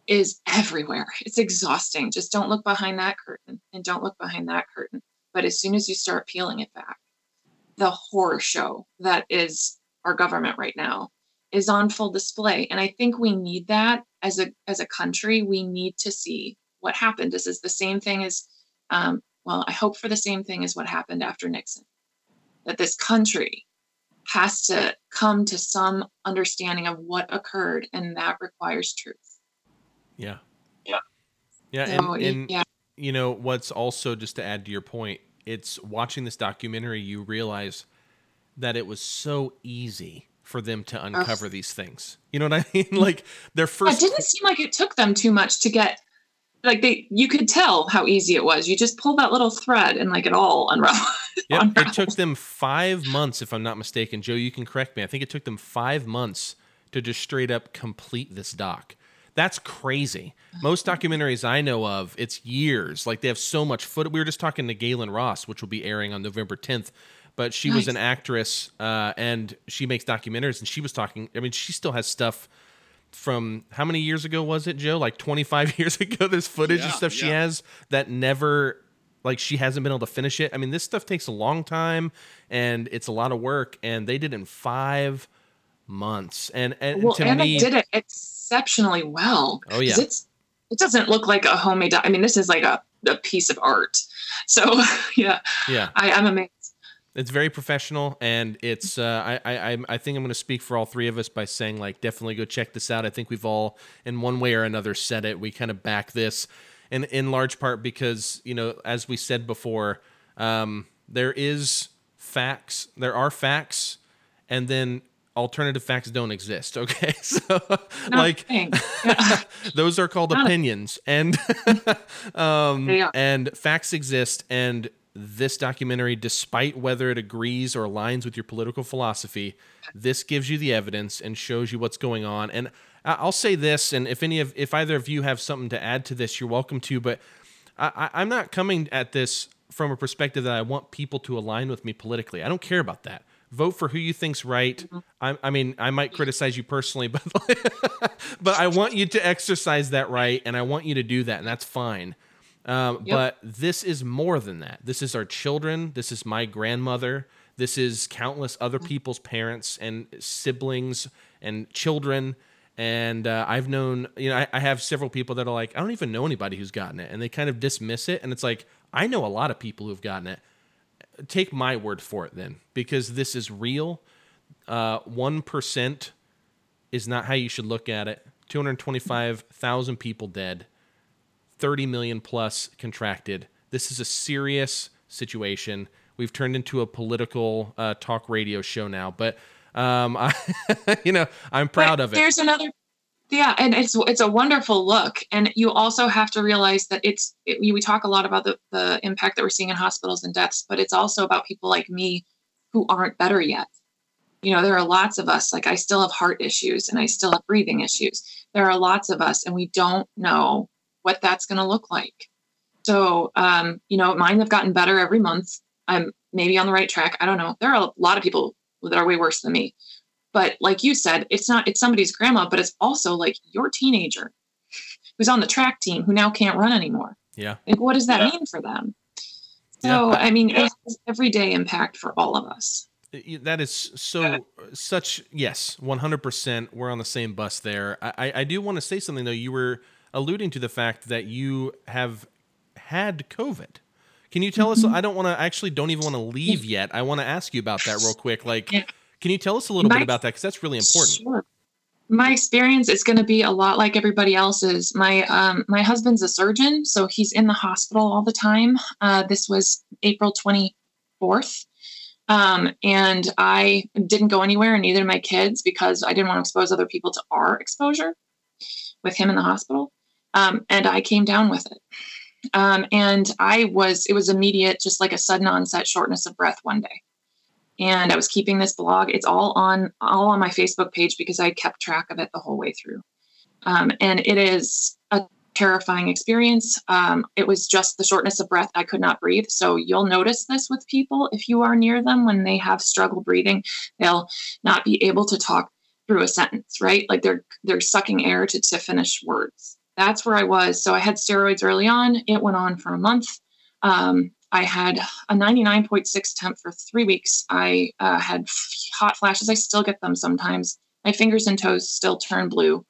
is everywhere. It's exhausting. Just don't look behind that curtain and don't look behind that curtain. But as soon as you start peeling it back the horror show that is our government right now is on full display. And i think we need that as a as a country. We need to see what happened. This is the same thing as um, well i hope for the same thing as what happened after nixon that this country has to come to some understanding of what occurred and that requires truth. Yeah. Yeah. Yeah so, and, and yeah. you know what's also just to add to your point it's watching this documentary you realize that it was so easy for them to uncover these things. You know what I mean? Like their first. It didn't seem like it took them too much to get like they you could tell how easy it was. You just pull that little thread and like it all unraveled. Yep, it took them five months, if I'm not mistaken. Joe, you can correct me. I think it took them five months to just straight up complete this doc. That's crazy. Most documentaries I know of, it's years. Like they have so much footage. We were just talking to Gaylen Ross, which will be airing on November 10th. But she nice. was an actress uh, and she makes documentaries. And she was talking, I mean, she still has stuff from how many years ago was it, Joe? Like 25 years ago, there's footage yeah, and stuff yeah. she has that never, like, she hasn't been able to finish it. I mean, this stuff takes a long time and it's a lot of work. And they did in five months. And, and well, to Anna me, did it exceptionally well. Oh, yeah. It's, it doesn't look like a homemade, I mean, this is like a, a piece of art. So, yeah. Yeah. I, I'm amazed. It's very professional, and it's. Uh, I, I I think I'm going to speak for all three of us by saying like definitely go check this out. I think we've all in one way or another said it. We kind of back this, and in large part because you know as we said before, um, there is facts. There are facts, and then alternative facts don't exist. Okay, so like those are called Not opinions, and um, and facts exist, and this documentary, despite whether it agrees or aligns with your political philosophy, this gives you the evidence and shows you what's going on. And I'll say this, and if any of, if either of you have something to add to this, you're welcome to. But I, I'm not coming at this from a perspective that I want people to align with me politically. I don't care about that. Vote for who you think's right. Mm-hmm. I, I mean, I might criticize you personally, but but I want you to exercise that right, and I want you to do that, and that's fine. Um, yep. But this is more than that. This is our children. This is my grandmother. This is countless other mm. people's parents and siblings and children. And uh, I've known, you know, I, I, have several people that are like, I don't even know anybody who's gotten it. And they kind of dismiss it. And it's like, I know a lot of people who've gotten it. Take my word for it then, because this is real. Uh, 1% is not how you should look at it. 225,000 people dead. 30 million plus contracted. This is a serious situation. We've turned into a political uh, talk radio show now, but um, I, you know, I'm proud but of it. There's another, yeah, and it's it's a wonderful look, and you also have to realize that it's it, we talk a lot about the the impact that we're seeing in hospitals and deaths, but it's also about people like me who aren't better yet. You know, there are lots of us. Like I still have heart issues, and I still have breathing issues. There are lots of us, and we don't know what that's going to look like. So, um, you know, mine have gotten better every month. I'm maybe on the right track. I don't know. There are a lot of people that are way worse than me. But like you said, it's not, it's somebody's grandma, but it's also like your teenager who's on the track team who now can't run anymore. Yeah. Like, what does that yeah. mean for them? So, yeah. I mean, yeah. it's everyday impact for all of us. That is so such yes, one hundred percent. We're on the same bus there. I I do want to say something though. You were alluding to the fact that you have had COVID. Can you tell mm-hmm. us? I don't want to actually don't even want to leave yet. I want to ask you about that real quick. Like, yeah. Can you tell us a little My, bit about that? Because that's really important. Sure. My experience is going to be a lot like everybody else's. My um, my husband's a surgeon, so he's in the hospital all the time. Uh, this was April twenty fourth, um, and I didn't go anywhere, and neither did my kids because I didn't want to expose other people to our exposure with him in the hospital. Um, and I came down with it. Um, and I was, it was immediate, just like a sudden onset shortness of breath one day. And I was keeping this blog. It's all on all on my Facebook page because I kept track of it the whole way through. Um, and it is a terrifying experience. Um, it was just the shortness of breath. I could not breathe. So you'll notice this with people if you are near them when they have struggle breathing. They'll not be able to talk through a sentence, right? Like they're they're sucking air to, to finish words that's where I was. So I had steroids early on. It went on for a month. Um, I had a 99.6 temp for three weeks. I uh, had hot flashes. I still get them sometimes. My fingers and toes still turn blue.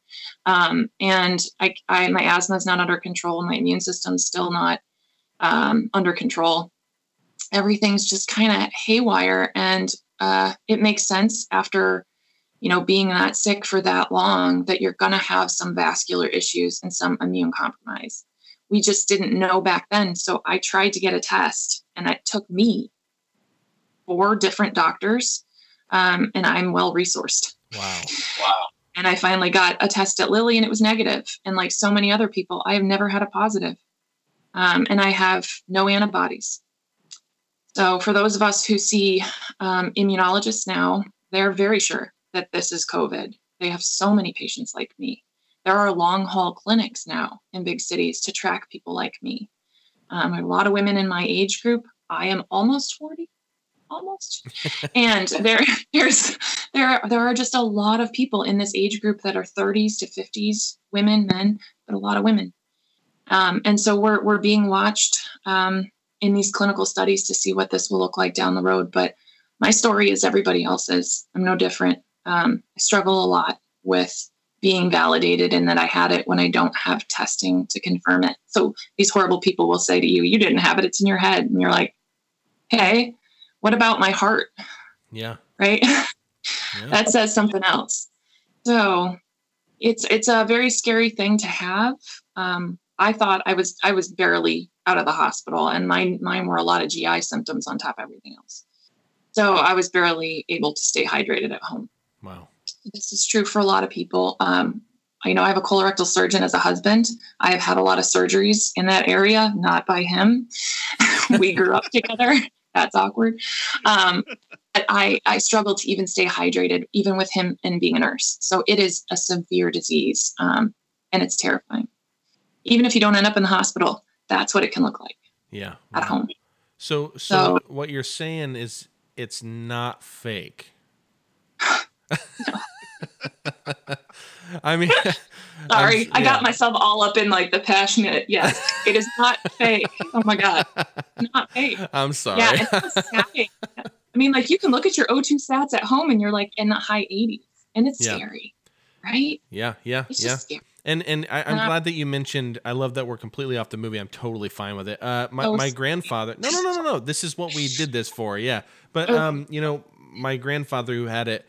Um, and I, I, my asthma is not under control. My immune system's still not um, under control. Everything's just kind of haywire. And uh, it makes sense after you know, being that sick for that long, that you're going to have some vascular issues and some immune compromise. We just didn't know back then. So I tried to get a test, and it took me four different doctors, um, and I'm well resourced. Wow. Wow. And I finally got a test at Lilly and it was negative. And like so many other people, I have never had a positive. Um, and I have no antibodies. So for those of us who see um, immunologists now, they're very sure that this is COVID. They have so many patients like me. There are long haul clinics now in big cities to track people like me. Um, a lot of women in my age group. I am almost 40, almost. and there, there's, there, there are just a lot of people in this age group that are 30s to 50s, women, men, but a lot of women. Um, and so we're, we're being watched um, in these clinical studies to see what this will look like down the road. But my story is everybody else's. I'm no different. Um, I struggle a lot with being validated and that I had it when I don't have testing to confirm it. So these horrible people will say to you, You didn't have it, it's in your head. And you're like, Hey, what about my heart? Yeah. Right? Yeah. that says something else. So it's it's a very scary thing to have. Um, I thought I was I was barely out of the hospital and mine mine were a lot of GI symptoms on top of everything else. So I was barely able to stay hydrated at home. Wow. This is true for a lot of people. Um, you know, I have a colorectal surgeon as a husband. I have had a lot of surgeries in that area, not by him. we grew up together. That's awkward. Um, I, I struggle to even stay hydrated, even with him and being a nurse. So it is a severe disease um, and it's terrifying. Even if you don't end up in the hospital, that's what it can look like. Yeah. At home. So, so, so what you're saying is it's not fake. I mean, sorry, yeah. I got myself all up in like the passionate. Yes, it is not fake. Oh my god, not fake. I'm sorry. Yeah, I mean, like you can look at your O2 sats at home and you're like in the high 80s, and it's yeah. scary, right? Yeah, yeah, it's yeah. scary. And and I, am glad that you mentioned. I love that we're completely off the movie. I'm totally fine with it. Uh, my, oh, my grandfather. No, no, no, no, no. This is what we did this for. Yeah, but um, you know, my grandfather who had it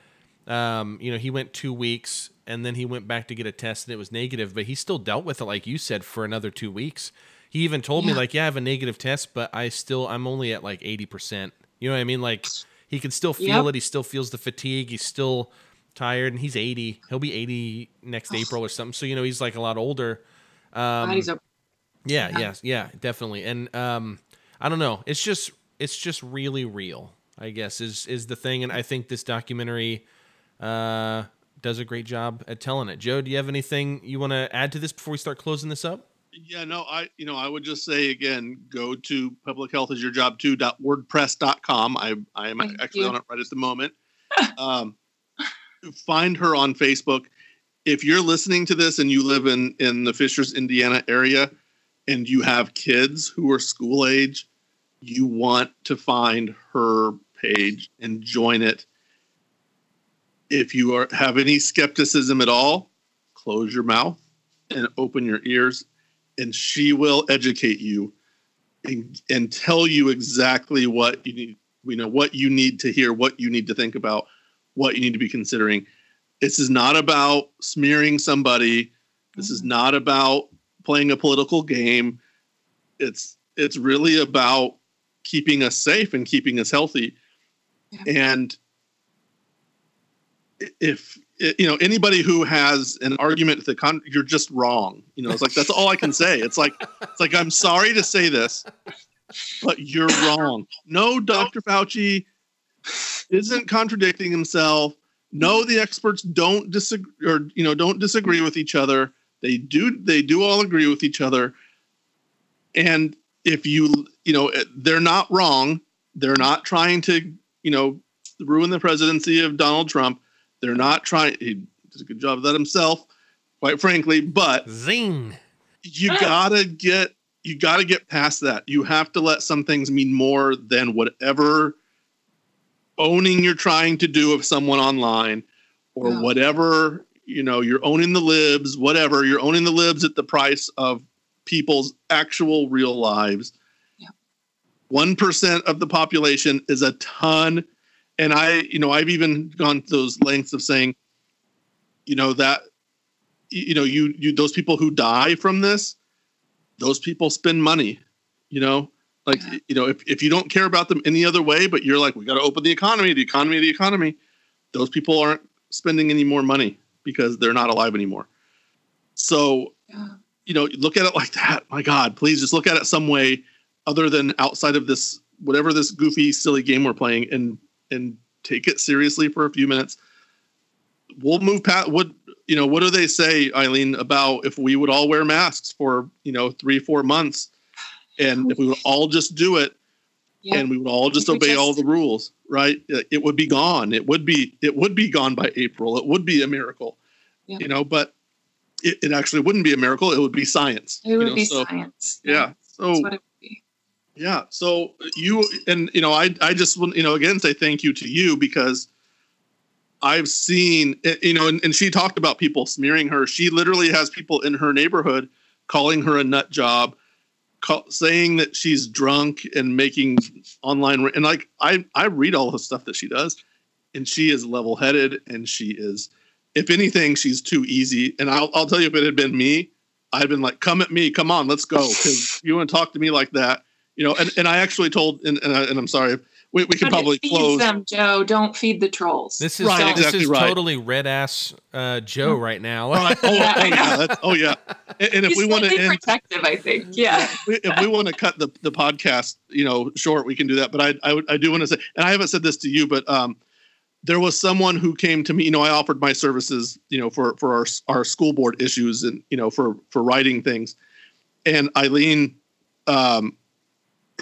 um, you know, he went two weeks and then he went back to get a test and it was negative, but he still dealt with it, like you said, for another two weeks. He even told yeah. me, like, yeah, I have a negative test, but I still, I'm only at like 80%. You know what I mean? Like, he can still feel yep. it. He still feels the fatigue. He's still tired and he's 80. He'll be 80 next April or something. So, you know, he's like a lot older. Um, a- yeah, yeah, yeah, yeah, definitely. And um, I don't know. It's just, it's just really real, I guess, is, is the thing. And I think this documentary, uh, does a great job at telling it. Joe, do you have anything you want to add to this before we start closing this up? Yeah, no, I you know I would just say again, go to public health is your job too wordpress.com. I I am Thank actually you. on it right at the moment. um, find her on Facebook. If you're listening to this and you live in in the Fishers, Indiana area, and you have kids who are school age, you want to find her page and join it if you are have any skepticism at all, close your mouth and open your ears, and she will educate you and, and tell you exactly what you need. We know what you need to hear, what you need to think about, what you need to be considering. This is not about smearing somebody. This is mm-hmm. not about playing a political game. It's it's really about keeping us safe and keeping us healthy. Yeah. And if you know anybody who has an argument the con you're just wrong. You know it's like that's all i can say. It's like it's like i'm sorry to say this but you're wrong. No dr fauci isn't contradicting himself. No the experts don't disagree or you know don't disagree with each other. They do they do all agree with each other. And if you you know they're not wrong. They're not trying to you know ruin the presidency of donald trump they're not trying. He does a good job of that himself, quite frankly. But zing, you ah. gotta get you gotta get past that. You have to let some things mean more than whatever owning you're trying to do of someone online, or yeah. whatever you know. You're owning the libs, whatever. You're owning the libs at the price of people's actual real lives. One of the population is a ton and I, you know, I've even gone to those lengths of saying, you know, that, you know, you, you, those people who die from this, those people spend money, you know, like, you know, if, if you don't care about them any other way, but you're like, we got to open the economy, the economy, the economy, those people aren't spending any more money. because they're not alive anymore. So, you know, look at it like that. My God, please just look at it some way other than outside of this whatever this goofy, silly game we're playing, and and take it seriously for a few minutes. We'll move past what you know. What do they say, Eileen, about if we would all wear masks for you know three, four months, and if we would all just do it, Yeah. and we would all just obey all the rules, right? It would be gone. It would be it would be gone by April. It would be a miracle, Yeah. you know. But it, it actually wouldn't be a miracle. It would be science. It you would know, be so- science. Yeah. So That's what it would be. Yeah. So you and you know, I I just want you know again say thank you to you because I've seen eh, you know, and, and she talked about people smearing her. She literally has people in her neighborhood calling her a nut job, call, saying that she's drunk and making online and like I I read all the stuff that she does, and she is level headed and she is, if anything, she's too easy. And I'll I'll tell you if it had been me, I'd been like, come at me, come on, let's go, because you want to talk to me like that, you know. And, and I actually told, and and, I, and I'm sorry, we, we can But probably it close. them, Joe. Don't feed the trolls. This is Right, this is right. totally red ass uh, Joe right now. Right. Oh, Yeah, oh yeah, that's, oh yeah. And, and if He's we want to end, protective, I think. Yeah. if we, we want to cut the, the podcast, you know, short, we can do that. But I, I, I do want to say, and I haven't said this to you, but um, there was someone who came to me. You know, I offered my services, you know, for for our our school board issues and you know for for writing things. And Eileen um,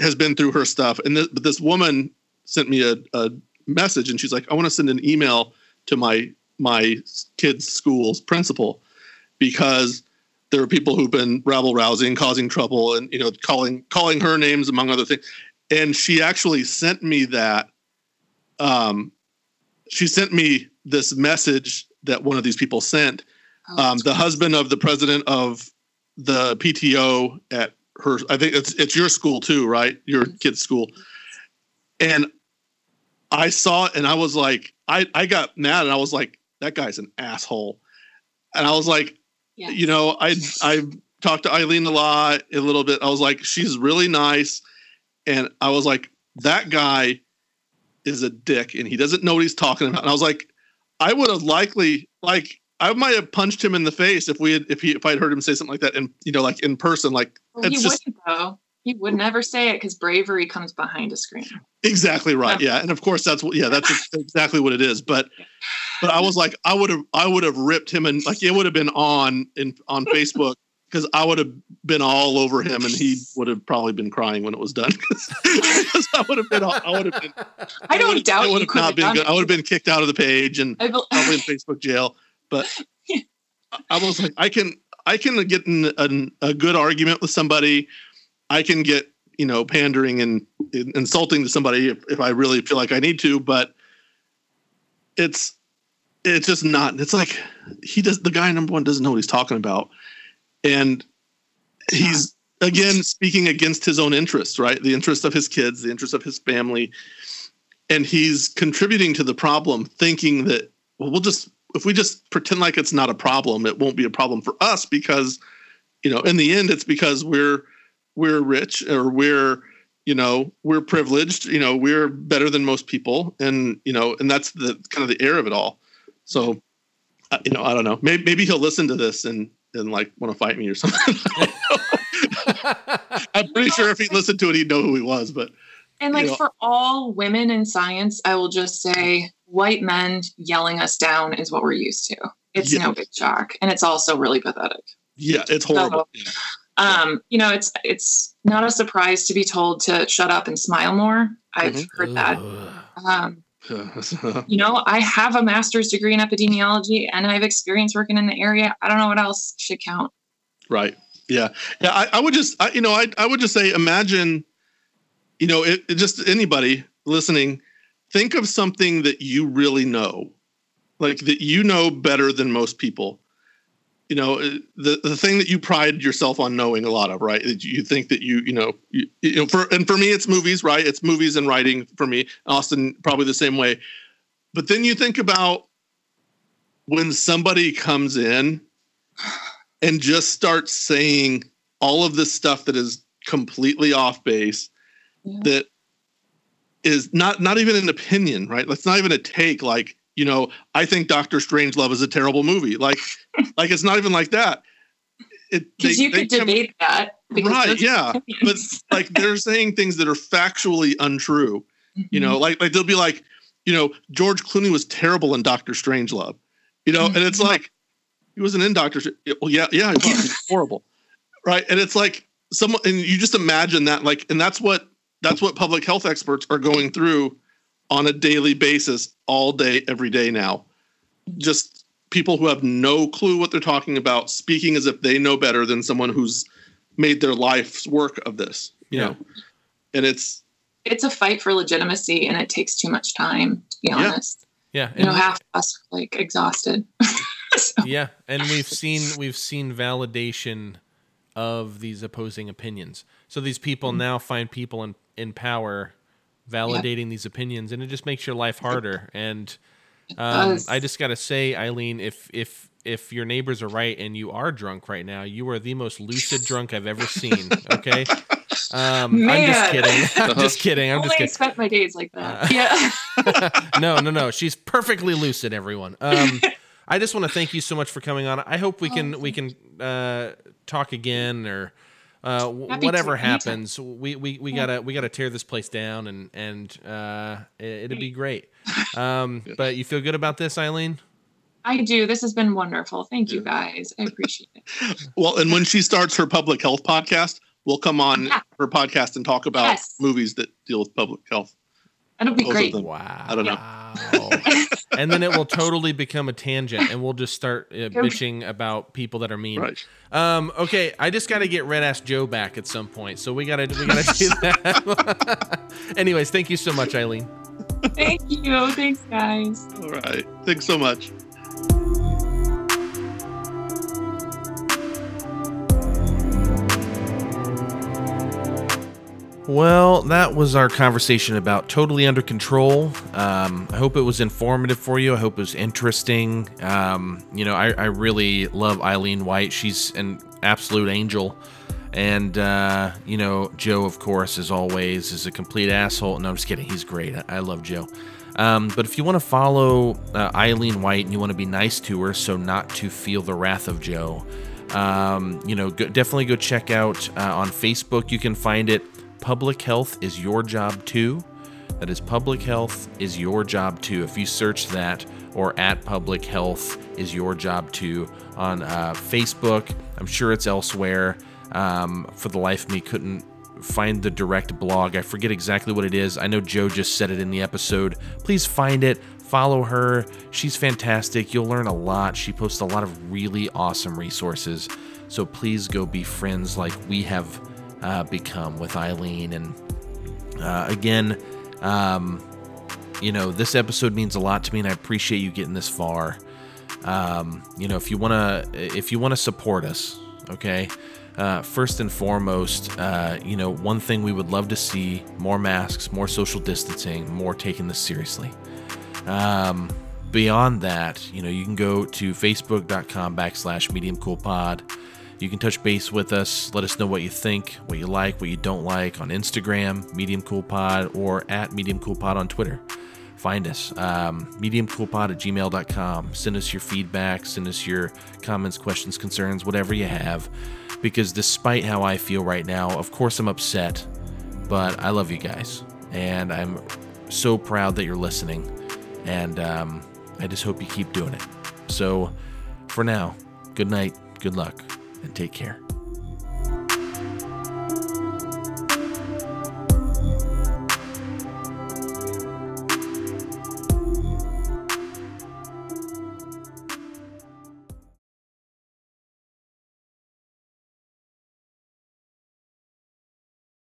has been through her stuff, and this, but this woman sent me a, a message, and she's like, "I want to send an email to my my kids' school's principal because." there are people who've been rabble rousing, causing trouble, and you know, calling calling her names among other things. And she actually sent me that. Um, she sent me this message that one of these people sent. Um, the husband of the president of the PTO at her, I think it's it's your school too, right? Your mm-hmm. kid's school. And I saw it and I was like, I I got mad and I was like, that guy's an asshole. And I was like, you know, I I talked to Eileen a lot, a little bit. I was like, she's really nice, and I was like, that guy is a dick, and he doesn't know what he's talking about. And I was like, I would have likely like I might have punched him in the face if we had if he if I'd heard him say something like that, and you know, like in person, like Well, he just wouldn't though. He would never say it because bravery comes behind a screen. Exactly right. Yeah, and of course that's what. Yeah, that's exactly what it is. But, but I was like, I would have, I would have ripped him, and like it would have been on in on Facebook because I would have been all over him, and he would have probably been crying when it was done. Because I would have been, I would have been. I don't doubt I would have could not have been good. I would have been kicked out of the page and I bel- probably in Facebook jail. But I was like, I can, I can get in a good argument with somebody. I can get, you know, pandering and, and insulting to somebody if, if I really feel like I need to. But it's, it's just not. It's like he does. The guy number one doesn't know what he's talking about, and he's again speaking against his own interests, right? The interest of his kids, the interest of his family, and he's contributing to the problem, thinking that well, we'll just if we just pretend like it's not a problem, it won't be a problem for us because, you know, in the end, it's because we're we're rich or we're you know we're privileged you know we're better than most people and you know and that's the kind of the air of it all. So uh, you know i don't know. Maybe, maybe he'll listen to this and and like want to fight me or something. I'm pretty sure if he listened to it he'd know who he was but And like you know, for all women in science, I will just say white men yelling us down is what we're used to. It's Yeah. no big shock. And it's also really pathetic. yeah it's horrible yeah. Um, you know, it's it's not a surprise to be told to shut up and smile more. I've Mhm. heard that. Um, you know, I have a master's degree in epidemiology and I've experience working in the area. I don't know what else should count. Right. Yeah. Yeah. I, I would just, I, you know, I, I would just say, imagine, you know, it, it just anybody listening, think of something that you really know, like that you know better than most people. You know, uh, the the thing that you pride yourself on knowing a lot of, right? That you think that you, you know, you, you know, for and for me, it's movies, right? It's movies and writing for me. Austin probably the same way. But then you think about when somebody comes in and just starts saying all of this stuff that is completely off base that is not not even an opinion right that's not even a take like you know, I think Doctor Strangelove is a terrible movie. Like, like it's not even like that. Because you could come, debate that. Right? Yeah, but like they're saying things that are factually untrue. Mm-hmm. You know, like like they'll be like, you know, George Clooney was terrible in Doctor Strangelove. You know, mm-hmm. and it's like he wasn't in Doctor. Well, yeah, yeah, he was horrible, right? And it's like someone, and you just imagine that, like, and that's what that's what public health experts are going through on a daily basis, all day, every day now. Just people who have no clue what they're talking about, speaking as if they know better than someone who's made their life's work of this. You yeah. know, and it's it's a fight for legitimacy, and it takes too much time. To be honest. Yeah, you know, half of us like exhausted. so. Yeah, and we've seen we've seen validation of these opposing opinions. So these people mm-hmm. now find people in in power validating these opinions, and it just makes your life harder. And um, I just gotta say, Eileen, if if if your neighbors are right and you are drunk right now, you are the most lucid drunk I've ever seen. Okay. Um, I'm just kidding. I'm just kidding. I'm just kidding. spent my days like that. Uh, yeah. no, no, no. She's perfectly lucid. Everyone. Um, I just want to thank you so much for coming on. I hope we can we can uh, talk again or uh, whatever happens, we, we, we yeah. gotta we gotta tear this place down and and uh, it, will be great. Um, but you feel good about this, Eileen? I do. This has been wonderful. Thank you guys. I appreciate it. well, and when she starts her public health podcast, we'll come on yeah. her podcast and talk about yes. movies that deal with public health. That'll be great. Wow. I don't know. and then it will totally become a tangent, and we'll just start uh, bitching about people that are mean. Right. Um, okay, I just got to get Red Ass Joe back at some point, so we gotta we gotta do that. Anyways, thank you so much, Eileen. Thank you. Thanks, guys. All right. Thanks so much. Well, that was our conversation about Totally Under Control. Um, I hope it was informative for you. I hope it was interesting. Um, you know, I, I, really love Eileen White. She's an absolute angel. And, uh, you know, Joe, of course, as always, is a complete asshole. No, I'm just kidding. He's great. I, I love Joe. Um, but if you want to follow uh, Eileen White and you want to be nice to her so not to feel the wrath of Joe, um, you know, go, definitely go check out uh, on Facebook. You can find it Public Health is Your Job Too. That is Public Health is Your Job Too. If you search that or at Public Health is Your Job Too on uh, Facebook, I'm sure it's elsewhere. Um, for the life of me, couldn't find the direct blog. I forget exactly what it is. I know Joe just said it in the episode. Please find it. Follow her. She's fantastic. You'll learn a lot. She posts a lot of really awesome resources. So please go be friends like we have uh, become with Eileen. And uh, again, um, you know, this episode means a lot to me, and I appreciate you getting this far. Um, you know, if you wanna, if you wanna support us, okay. Uh, first and foremost, uh, you know, one thing we would love to see more masks, more social distancing, more taking this seriously. Um, beyond that, you know, you can go to facebook.com backslash medium cool pod. You can touch base with us. Let us know what you think, what you like, what you don't like on Instagram, Medium Cool Pod, or at Medium Cool Pod on Twitter. Find us, um, mediumcoolpod at gmail.com. Send us your feedback, send us your comments, questions, concerns, whatever you have. Because despite how I feel right now, of course I'm upset, but I love you guys. And I'm so proud that you're listening. And um, I just hope you keep doing it. So for now, good night, good luck and take care.